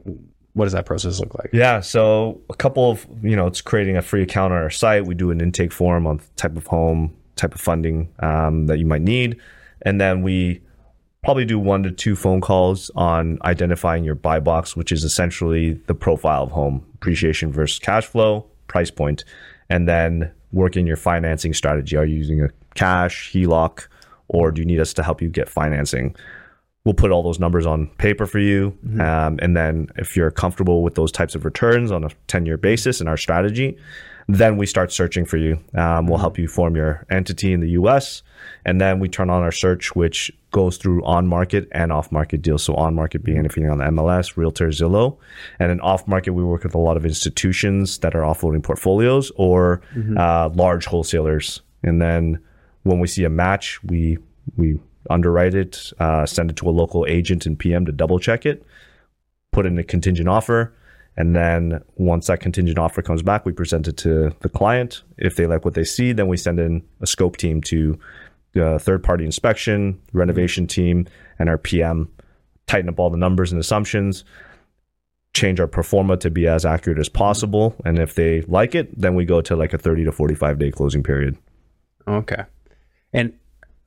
what does that process look like? yeah. So a couple of, you know, it's creating a free account on our site. We do an intake form on type of home, type of funding um, that you might need, and then we probably do one to two phone calls on identifying your buy box, which is essentially the profile of home appreciation versus cash flow, price point, and then working your financing strategy. Are you using a cash, HELOC, or do you need us to help you get financing? We'll put all those numbers on paper for you. Um, and then if you're comfortable with those types of returns on a 10 year basis in our strategy, then we start searching for you. Um, We'll help you form your entity in the US. And then we turn on our search, which goes through on market and off market deals. So, on market being anything on the MLS, Realtor, Zillow. And then off market, we work with a lot of institutions that are offloading portfolios or uh, large wholesalers. And then when we see a match, we we underwrite it, uh, send it to a local agent and PM to double check it, put in a contingent offer, and then once that contingent offer comes back, we present it to the client. If they like what they see, then we send in a scope team to the third party inspection, renovation team, and our PM, tighten up all the numbers and assumptions, change our pro forma to be as accurate as possible. And if they like it, then we go to like a 30 to 45 day closing period. Okay, and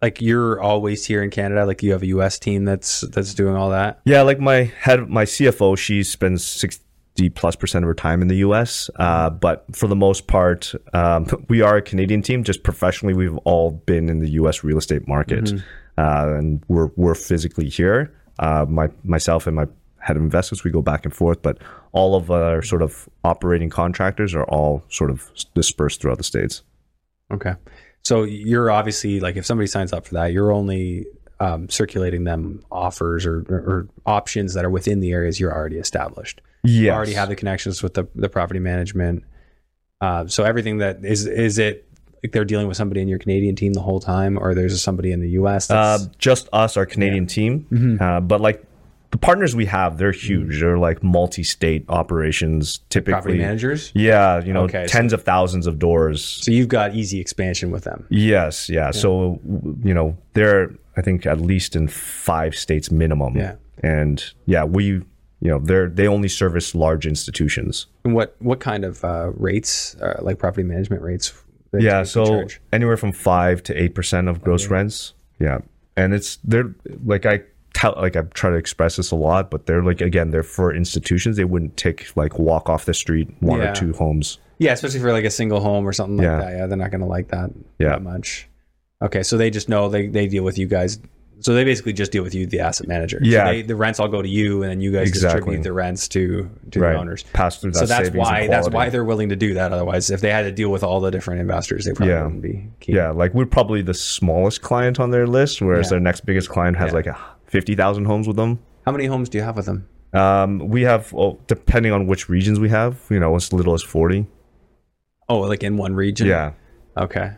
like you're always here in Canada. Like you have a U.S. team that's that's doing all that. Yeah, like my head, my CFO, she spends sixty plus percent of her time in the U.S. Uh, but for the most part, um, we are a Canadian team. Just professionally, we've all been in the U.S. real estate market, uh, and we're we're physically here. Uh, my myself and my head of investments, we go back and forth, but all of our sort of operating contractors are all sort of dispersed throughout the states. Okay, so you're obviously like if somebody signs up for that, you're only um, circulating them offers or, or, options that are within the areas you're already established. You Yeah, already have the connections with the, the property management. Uh, so everything that is is it like they're dealing with somebody in your Canadian team the whole time, or there's somebody in the U.S. Uh, just us, our Canadian team. Mm-hmm. Uh, but like the partners we have, they're huge. They're like multi-state operations. Typically, property managers. Yeah, you know, Okay, so- tens of thousands of doors. So you've got easy expansion with them. Yes, yeah. So you know, they're I think at least in five states minimum. Yeah. and yeah, we you know they're they only service large institutions. And what what kind of uh, rates, uh, like property management rates? Yeah, so anywhere from five to eight percent of gross rents. Yeah, and it's they're like I tell like I try to express this a lot, but they're like again they're for institutions. They wouldn't take like walk off the street one Yeah. or two homes. yeah, especially for like a single home or something like Yeah. that. Yeah, they're not going to like that Yeah. that much. Okay, so they just know they they deal with you guys. So they basically just deal with you, the asset manager. So Yeah. they, the rents all go to you, and then you guys Exactly. distribute the rents to to Right, the owners. pass through that. so that's why that's why they're willing to do that. Otherwise, if they had to deal with all the different investors, they probably Yeah. wouldn't be keen. Yeah, like we're probably the smallest client on their list, whereas Yeah. their next biggest client has Yeah. like a fifty thousand homes with them. How many homes do you have with them? Um, we have, well, depending on which regions we have, you know, as little as forty. Oh, like in one region? Yeah. Okay.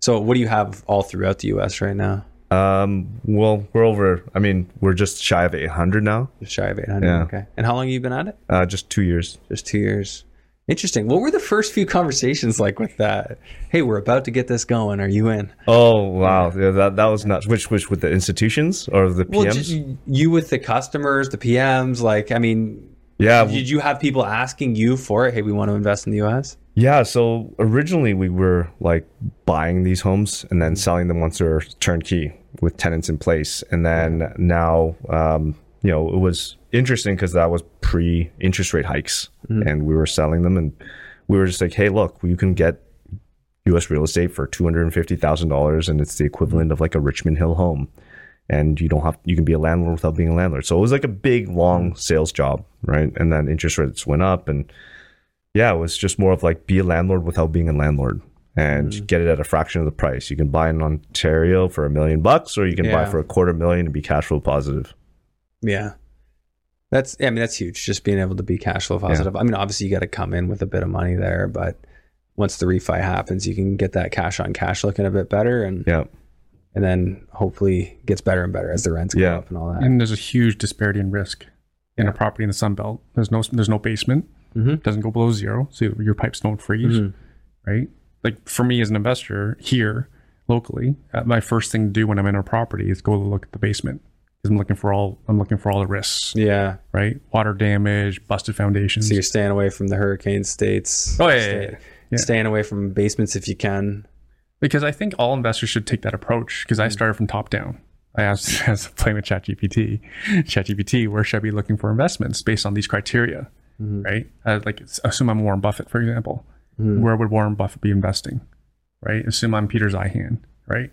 So what do you have all throughout the U.S. right now? Um, well, we're over. I mean, we're just shy of eight hundred now. Just shy of 800. Yeah. Okay. And how long have you been at it? Uh, just two years. Just two years. Interesting. What were the first few conversations like with that? Hey, we're about to get this going. Are you in? Oh wow, yeah, that that was nuts. Which which with the institutions or the PMs? Well, just you with the customers, the PMs. Like, I mean, yeah, did you have people asking you for it? Hey, we want to invest in the U.S. yeah. So originally we were like buying these homes and then selling them once they're turnkey with tenants in place, and then now um, you know, it was interesting because that was pre interest rate hikes mm-hmm. and we were selling them and we were just like, hey, look, you can get US real estate for $250,000 and it's the equivalent of like a Richmond Hill home. And you don't have, you can be a landlord without being a landlord. So it was like a big, long mm-hmm. sales job, right? And then interest rates went up and yeah, it was just more of like be a landlord without being a landlord and mm-hmm. get it at a fraction of the price. You can buy in Ontario for a million bucks or you can buy for a quarter million and be cash flow positive. Yeah. That's I mean that's huge. Just being able to be cash flow positive. I mean obviously you got to come in with a bit of money there, but once the refi happens, you can get that cash on cash looking a bit better and Yeah. and then hopefully gets better and better as the rents go Yeah. up and all that. And there's a huge disparity in risk in a property in the Sun Belt. There's no there's no basement. Mhm. Doesn't go below zero, so your pipes don't freeze. Mhm. Right. Like for me as an investor here locally, uh, my first thing to do when I'm in a property is go look at the basement because I'm looking for all I'm looking for all the risks. Yeah. Right. Water damage, busted foundations. So you're staying away from the hurricane states. Oh, yeah, Stay- yeah, yeah. Staying away from basements if you can. because I think all investors should take that approach because I mm. started from top down. I asked, I was playing with ChatGPT, ChatGPT, where should I be looking for investments based on these criteria, mm-hmm. right? Uh, like, assume I'm Warren Buffett, for example. Mm. Where would Warren Buffett be investing, right? Assume I'm Peter Zeihan, right?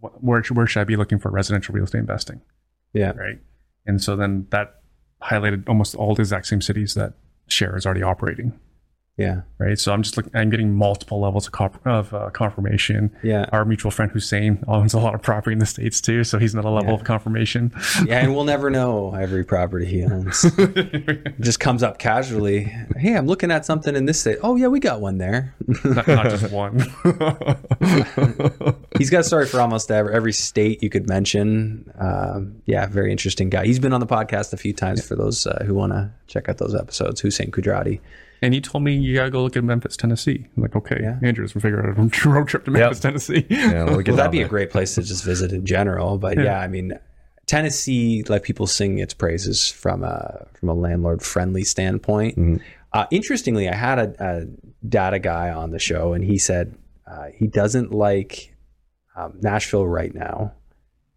Where, where should I be looking for residential real estate investing, Yeah. right? And so then that highlighted almost all the exact same cities that Share is already operating, Yeah. right? So I'm just looking, I'm getting multiple levels of, comp- of uh, confirmation Yeah. our mutual friend Hussein owns a lot of property in the states too, so he's another level Yeah. of confirmation. Yeah, and we'll never know every property he owns. Just comes up casually. Hey, I'm looking at something in this state. Oh yeah, we got one there. not, not just one. He's got a story for almost every, every state you could mention. Um, yeah, very interesting guy. He's been on the podcast a few times for those uh, who want to check out those episodes. Hussein Kudrati. And he told me you gotta go look at Memphis, Tennessee. I'm like, okay, Yeah. Andrews, we'll figure out a road trip to Memphis, Tennessee. Yeah, we'll Well, that'd be a great place to just visit in general. But yeah, I mean, Tennessee, like people sing its praises from a from a landlord friendly standpoint. Uh, interestingly, I had a, a data guy on the show, and he said uh, he doesn't like um, Nashville right now.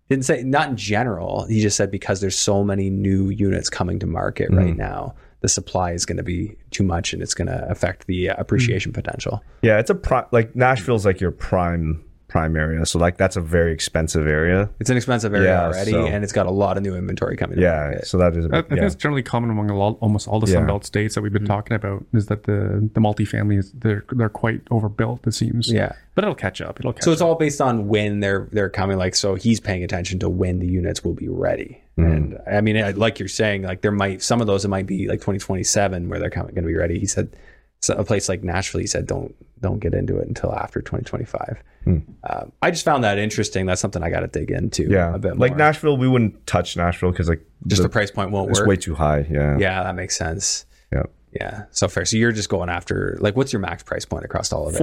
Didn't say not in general. He just said because there's so many new units coming to market right now, the supply is going to be too much, and it's going to affect the uh, appreciation potential. Yeah, it's a pri- like Nashville's like your prime prime area. So like that's a very expensive area. It's an expensive area Yeah, already, so- and it's got a lot of new inventory coming. to Yeah, so that is I, I think it's generally common among a lot, almost all the Yeah. Sunbelt states that we've been talking about is that the the multifamily is they're they're quite overbuilt. It seems. Yeah. but it'll catch up. It'll catch up. So it's up. all based on when they're they're coming. Like, so he's paying attention to when the units will be ready. And I mean, I- like you're saying, like there might some of those it might be like 2027 where they're coming going to be ready. He said, so a place like Nashville, he said, don't don't get into it until after 2025. Um, I just found that interesting. That's something I got to dig into. yeah. a bit like. Nashville, we wouldn't touch Nashville because like just the- the price point won't it's work. It's way too high. Yeah. yeah, that makes sense. Yeah. Yeah, so fair. So you're just going after like what's your max price point across all of it?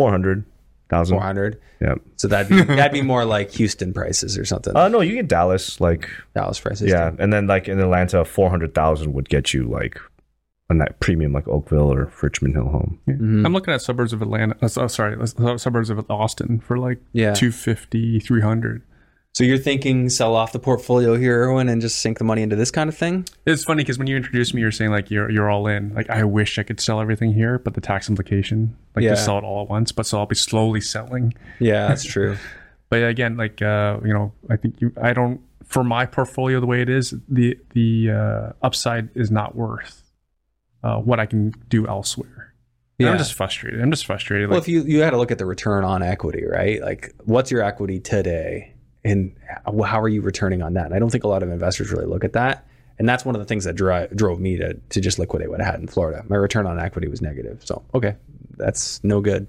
Four hundred thousand. 400. Yeah. So that'd be that'd be more like Houston prices or something. Uh no, you get Dallas like Dallas prices. yeah, and then like in Atlanta, four hundred thousand would get you like a night premium like Oakville or Richmond Hill home. I'm looking at suburbs of Atlanta. Uh, sorry, uh, suburbs of Austin for like Yeah. 250, 300. So you're thinking sell off the portfolio here, Erwin, and just sink the money into this kind of thing? It's funny because when you introduced me, you're saying like you're you're all in. Like I wish I could sell everything here, but the tax implication, like Yeah. just sell it all at once. But so I'll be slowly selling. Yeah, that's true. But again, like uh, you know, I think you, I don't for my portfolio the way it is, the the uh, upside is not worth uh, what I can do elsewhere. Yeah. I'm just frustrated. I'm just frustrated. well, Like, if you you had to look at the return on equity, right? Like, what's your equity today, and how how are you returning on that? And I don't think a lot of investors really look at that. And that's one of the things that dri- drove me to to just liquidate what I had in Florida. My return on equity was negative. So okay, that's no good.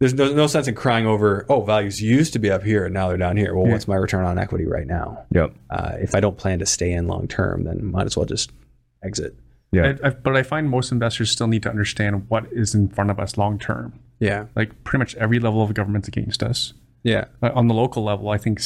There's no, no sense in crying over, oh, values used to be up here and now they're down here. Well, what's my return on equity right now? Yep. Uh, if I don't plan to stay in long term, then might as well just exit. Yeah. I, I, but I find most investors still need to understand what is in front of us long term. Yeah. Like pretty much every level of government's against us. Yeah. On the local level, I think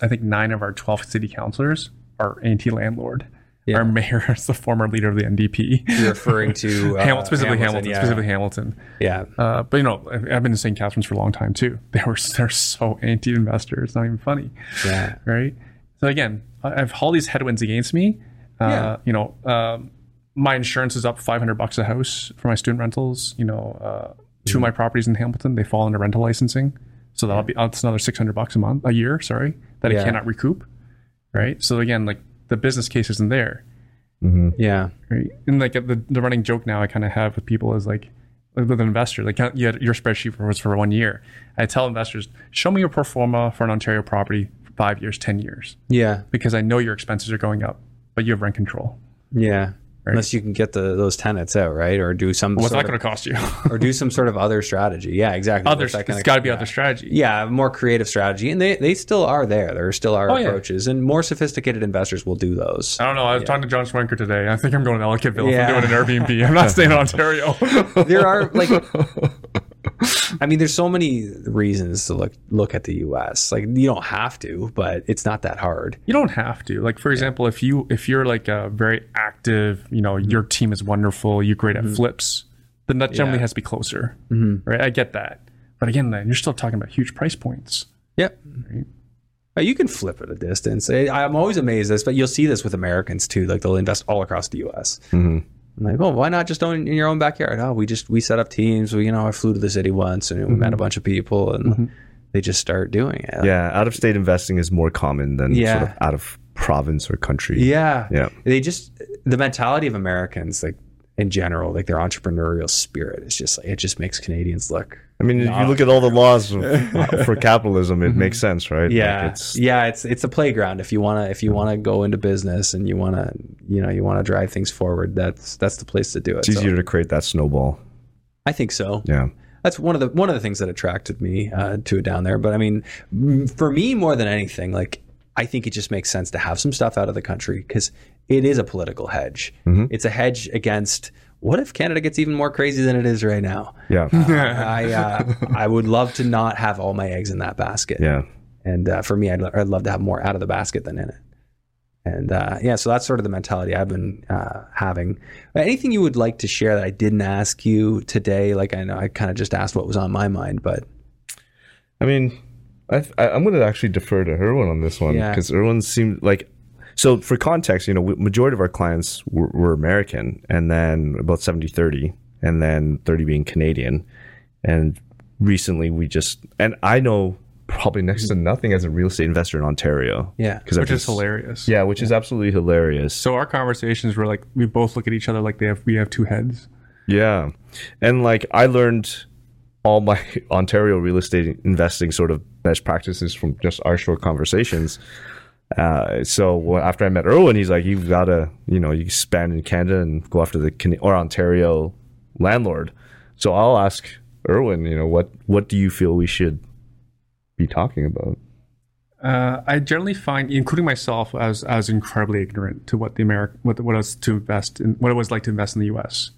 I think nine of our twelve city councilors are anti-landlord. Yeah. Our mayor is the former leader of the NDP. You're referring to uh, Hamilton, specifically Hamilton, yeah. specifically Hamilton. Yeah. Uh, but you know, I've been in St. Catharines for a long time too. They were they're so anti-investor. It's not even funny, Yeah. right? So again, I have all these headwinds against me. Uh, Yeah. You know, um, my insurance is up 500 bucks a house for my student rentals. You know, uh, 2 of my properties in Hamilton, they fall under rental licensing. So that'll be, that's another 600 bucks a month, a year, sorry, that Yeah. I cannot recoup. Right. So again, like the business case isn't there. Mm-hmm. Yeah. Right. And like the, the running joke now I kind of have with people is like, like with an investor, like you had your spreadsheet was for one year. I tell investors, show me your pro forma for an Ontario property for five years, 10 years, Yeah. because I know your expenses are going up, but you have rent control. Yeah. Unless you can get the those tenants out, right? Or do some What's that going to cost you? or do some sort of other strategy. Yeah, exactly. other, that got to be yeah. other strategy. Yeah, more creative strategy. And they, they still are there. There still are Oh, yeah. approaches. And more sophisticated investors will do those. I don't know. I was talking to John Schwenker today. I think I'm going to Ellicottville. Yeah. I'm doing an Airbnb. I'm not staying in Ontario. there are like I mean, there's so many reasons to look look at the U.S. Like you don't have to, but it's not that hard. you don't have to. Like for example, if you if you're like a very active, you know, mm-hmm. your team is wonderful, you're great at mm-hmm. flips, then that generally Yeah. has to be closer, mm-hmm. right? I get that, but again, then you're still talking about huge price points. Yep. But you can flip at a distance. I- I'm always amazed at this, but you'll see this with Americans too. Like they'll invest all across the U.S. I'm like, oh, why not just own in your own backyard? Oh, we just we set up teams. We, you know, I flew to the city once and we met a mm-hmm. bunch of people, and mm-hmm. they just start doing it. Yeah, out of state investing is more common than Yeah. sort of out of province or country. Yeah. Yeah. They just the mentality of Americans, like in general, like their entrepreneurial spirit is just like it just makes Canadians look I mean, if you look at all the laws of, uh, for capitalism, it mhm. makes sense, right? Like, yeah. it's, yeah it's it's a playground. If you want to if you want to go into business and you want to you know you want to drive things forward that's that's the place to do it it's So. easier to create that snowball. i think so. Yeah. that's one of the one of the things that attracted me uh, to it down there but i mean for me more than anything like i think it just makes sense to have some stuff out of the country because it is a political hedge. Mm-hmm. It's a hedge against what if canada gets even more crazy than it is right now Yeah. i uh, i would love to not have all my eggs in that basket yeah. and uh, for me, I'd, I'd love to have more out of the basket than in it. And uh, yeah, so that's sort of the mentality I've been uh, having. Anything you would like to share that I didn't ask you today? Like I know I kind of just asked what was on my mind, but I mean, I, I'm going to actually defer to Erwin on this one Yeah. because Erwin seemed like. So, for context, you know, majority of our clients were, were American, and then about 70 30, and then 30 being Canadian. And recently, we just, and I know probably next to nothing as a real estate investor in Ontario. Yeah. because Which is hilarious. Yeah, which is absolutely hilarious. So our conversations were like we both look at each other like they have we have two heads. Yeah. And like I learned all my Ontario real estate investing sort of best practices from just our short conversations. Uh, so after I met Erwin, he's like, you've got to, you know, you expand in Canada and go after the Can- or Ontario landlord. So I'll ask Erwin, you know, what what do you feel we should be talking about? Uh, I generally find, including myself, I was I was incredibly ignorant to what the American what what was to invest in what it was like to invest in the U.S.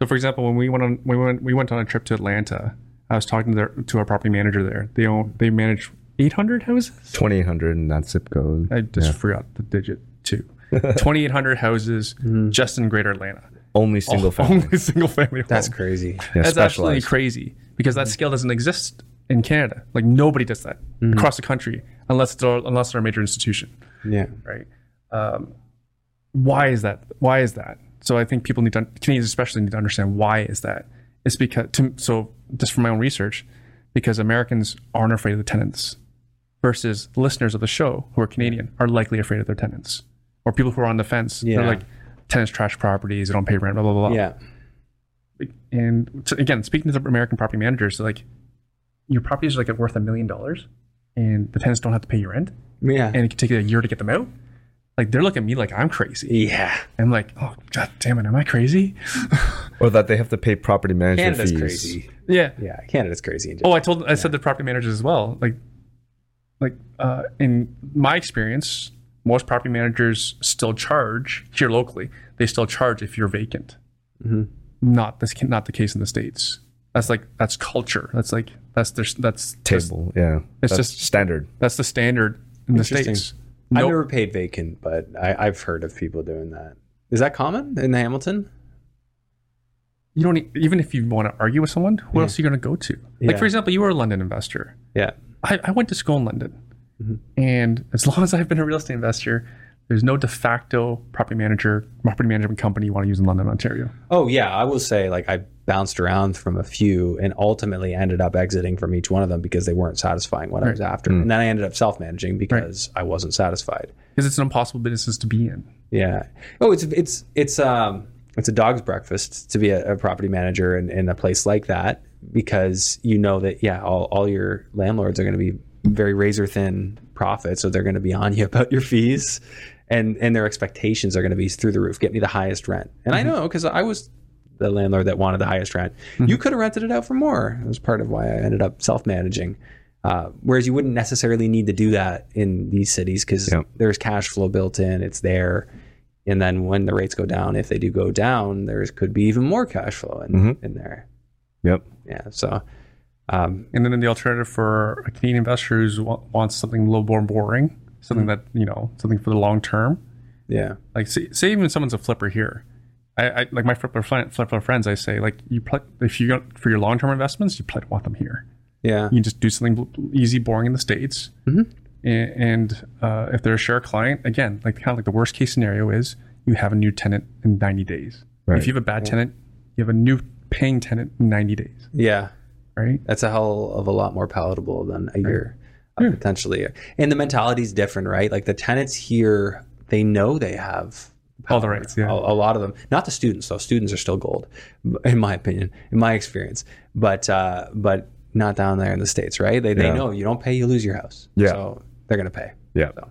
So, for example, when we went on we went we went on a trip to Atlanta, I was talking to their, to our property manager there. They own they manage 800 houses. Twenty eight hundred in that zip code. I just forgot the digit two. 2,800 houses mm. just in Greater Atlanta. Only single oh, family. Only single family. that's home. crazy. Yeah, That's absolutely crazy because that mm. scale doesn't exist in Canada. Like nobody does that mm. across the country unless it's a, unless they're a major institution, Yeah. right? Um, why is that? Why is that? So I think people need to Canadians especially need to understand why is that. It's because to, so just from my own research, because Americans aren't afraid of the tenants, versus listeners of the show who are Canadian are likely afraid of their tenants, or people who are on the fence. Yeah. They're like tenants trash properties, they don't pay rent, blah blah blah. Yeah. And so again, speaking to the American property managers, they're like your properties are like worth a million dollars, and the tenants don't have to pay your rent, Yeah. and it can take you a year to get them out. Like they're looking at me like I'm crazy. yeah. I'm like, oh god damn it, am I crazy? Or that they have to pay property management Canada's fees. crazy. yeah. Yeah. Canada's crazy. Oh, I told I said the property managers as well. Like, like uh, in my experience, most property managers still charge here locally. They still charge if you're vacant. Not this not the case in the states. That's like that's culture. That's like that's their that's just- Table. yeah. It's That's just- standard. that's the standard in the Interesting. states. I've never paid vacant, but I, I've heard of people doing that. Is that common in Hamilton? you don't e- even if you want to argue with someone, who else are you going to go to? Like Yeah. for example, you were a London investor. Yeah. I, I went to school in London, Mm-hmm. and as long as I've been a real estate investor, there's no de facto property manager, property management company you want to use in London, Ontario. Oh yeah, I will say like I bounced around from a few and ultimately ended up exiting from each one of them because they weren't satisfying what I was after. And then I ended up self-managing because I wasn't satisfied. Because it's an impossible business to be in. Yeah. Oh, it's it's it's um it's a dog's breakfast to be a, a property manager in, in a place like that because you know that yeah, all, all your landlords are going to be very razor thin profit, so they're going to be on you about your fees, and and their expectations are going to be through the roof. Get me the highest rent, and I mm-hmm. know because I was the landlord that wanted the highest rent. Mm-hmm. You could have rented it out for more. It was part of why I ended up self managing. Uh, whereas you wouldn't necessarily need to do that in these cities because Yep. there's cash flow built in. It's there. And then when the rates go down, if they do go down, there could be even more cash flow in, mm-hmm. in there. Yep. Yeah. So, um, And then in the alternative for a Canadian investor who wants something a little more boring, something that, you know, something for the long term. yeah. Like say, say even someone's a flipper here. I, I like my flipper, flipper friends, I say, like you play, if you go for your long term investments, you probably want them here. Yeah. You can just do something easy, boring in the States. Mm-hmm. And, and uh, if they're a share client, again, like kind of like the worst case scenario is you have a new tenant in 90 days. Right. If you have a bad tenant, you have a new paying tenant in 90 days, Yeah. right? That's a hell of a lot more palatable than a year, uh, potentially. And the mentality is different, right? Like the tenants here, they know they have All the rights, yeah. A, a lot of them, not the students. though. students are still gold, in my opinion, in my experience. But uh, but not down there in the states, right? They they know you don't pay, you lose your house. Yeah. So they're gonna pay. Yeah. So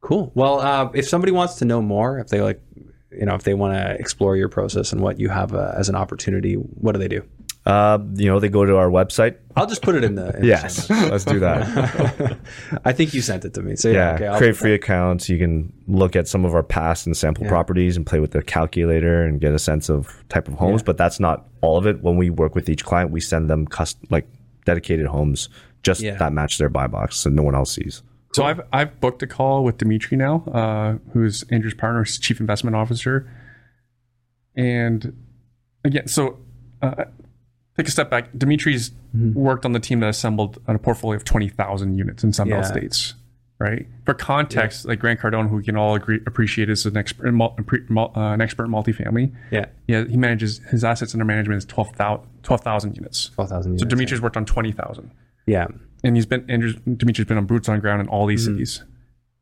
cool. Well, uh, if somebody wants to know more, if they like, you know, if they want to explore your process and what you have uh, as an opportunity, what do they do? Uh, you know, they go to our website. I'll just put it in the. In Yes, notes. let's do that. I think you sent it to me. So yeah, Yeah, okay, create free accounts. You can look at some of our past and sample properties and play with the calculator and get a sense of type of homes. But that's not all of it. When we work with each client, we send them cust- like dedicated homes just Yeah. that match their buy box, so no one else sees. So I've I've booked a call with Dimitri now, uh, who's Andrew's partner, his chief investment officer. And again, so uh, take a step back. Dimitri's worked on the team that assembled a portfolio of twenty thousand units in Sunbelt Yeah. states. Right. For context, like Grant Cardone, who we can all agree appreciate is an expert in mul- uh, an expert in multifamily. Yeah, Yeah, he manages his assets under management is 12,000 12,000 units. twelve thousand. So Dimitri's worked on twenty thousand Yeah, and he's been Andrew Dimitri's been on boots on ground in all these Mm-hmm. cities.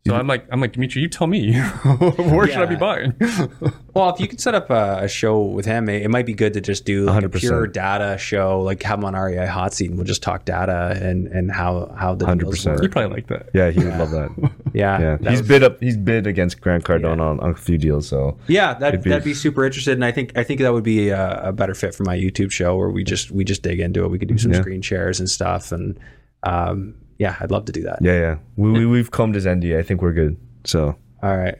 So I'm like, I'm like Dimitri, you tell me, where should I be buying? Well, if you could set up a, a show with him, it, it might be good to just do like a 100%. pure data show, like have him on REI Hot Seat, and we'll just talk data and and how how the deals 100%. work. you probably like that. Yeah, he would love that. Yeah, Yeah, that he's was- bid up. He's bid against Grant Cardone on, on a few deals. So Yeah, that It'd be- that'd be super interested, and I think I think that would be a, a better fit for my YouTube show where we just we just dig into it. We could do some Yeah. screen shares and stuff, and um, yeah, I'd love to do that. yeah, yeah, we, we we've combed his NDA. I think we're good. So All right.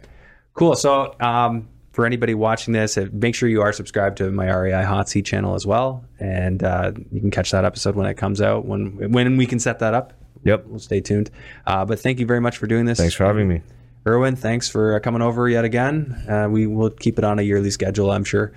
Cool. So, um, for anybody watching this, uh, make sure you are subscribed to my REI Hot Seat channel as well, and uh, you can catch that episode when it comes out. When when we can set that up, yep. we'll stay tuned. Uh, but thank you very much for doing this. Thanks for having me. Erwin. Thanks for uh, coming over yet again. Uh, we will keep it on a yearly schedule, I'm sure.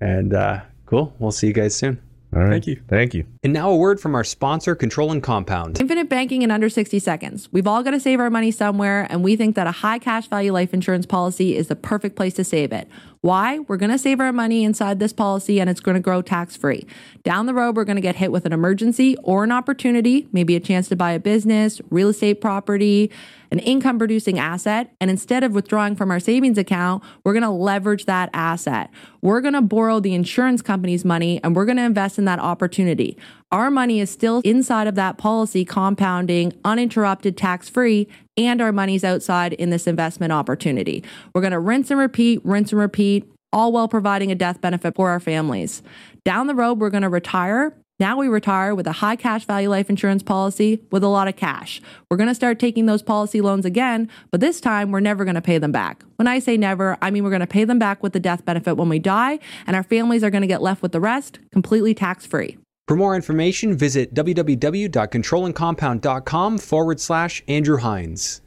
And uh, cool. We'll see you guys soon. All right. Thank you. Thank you. And now a word from our sponsor, Control and Compound. Infinite banking in under 60 seconds. We've all got to save our money somewhere, and we think that a high cash value life insurance policy is the perfect place to save it. Why? We're going to save our money inside this policy and it's going to grow tax free. Down the road, we're going to get hit with an emergency or an opportunity, maybe a chance to buy a business, real estate property, an income producing asset. And instead of withdrawing from our savings account, we're going to leverage that asset. We're going to borrow the insurance company's money and we're going to invest in that opportunity. Our money is still inside of that policy, compounding, uninterrupted, tax free, and our money's outside in this investment opportunity. We're going to rinse and repeat, rinse and repeat, all while providing a death benefit for our families. Down the road, we're going to retire. Now we retire with a high cash value life insurance policy with a lot of cash. We're going to start taking those policy loans again, but this time we're never going to pay them back. When I say never, I mean we're going to pay them back with the death benefit when we die, and our families are going to get left with the rest completely tax free. For more information, visit www.controlandcompound.com forward slash Andrew Hines.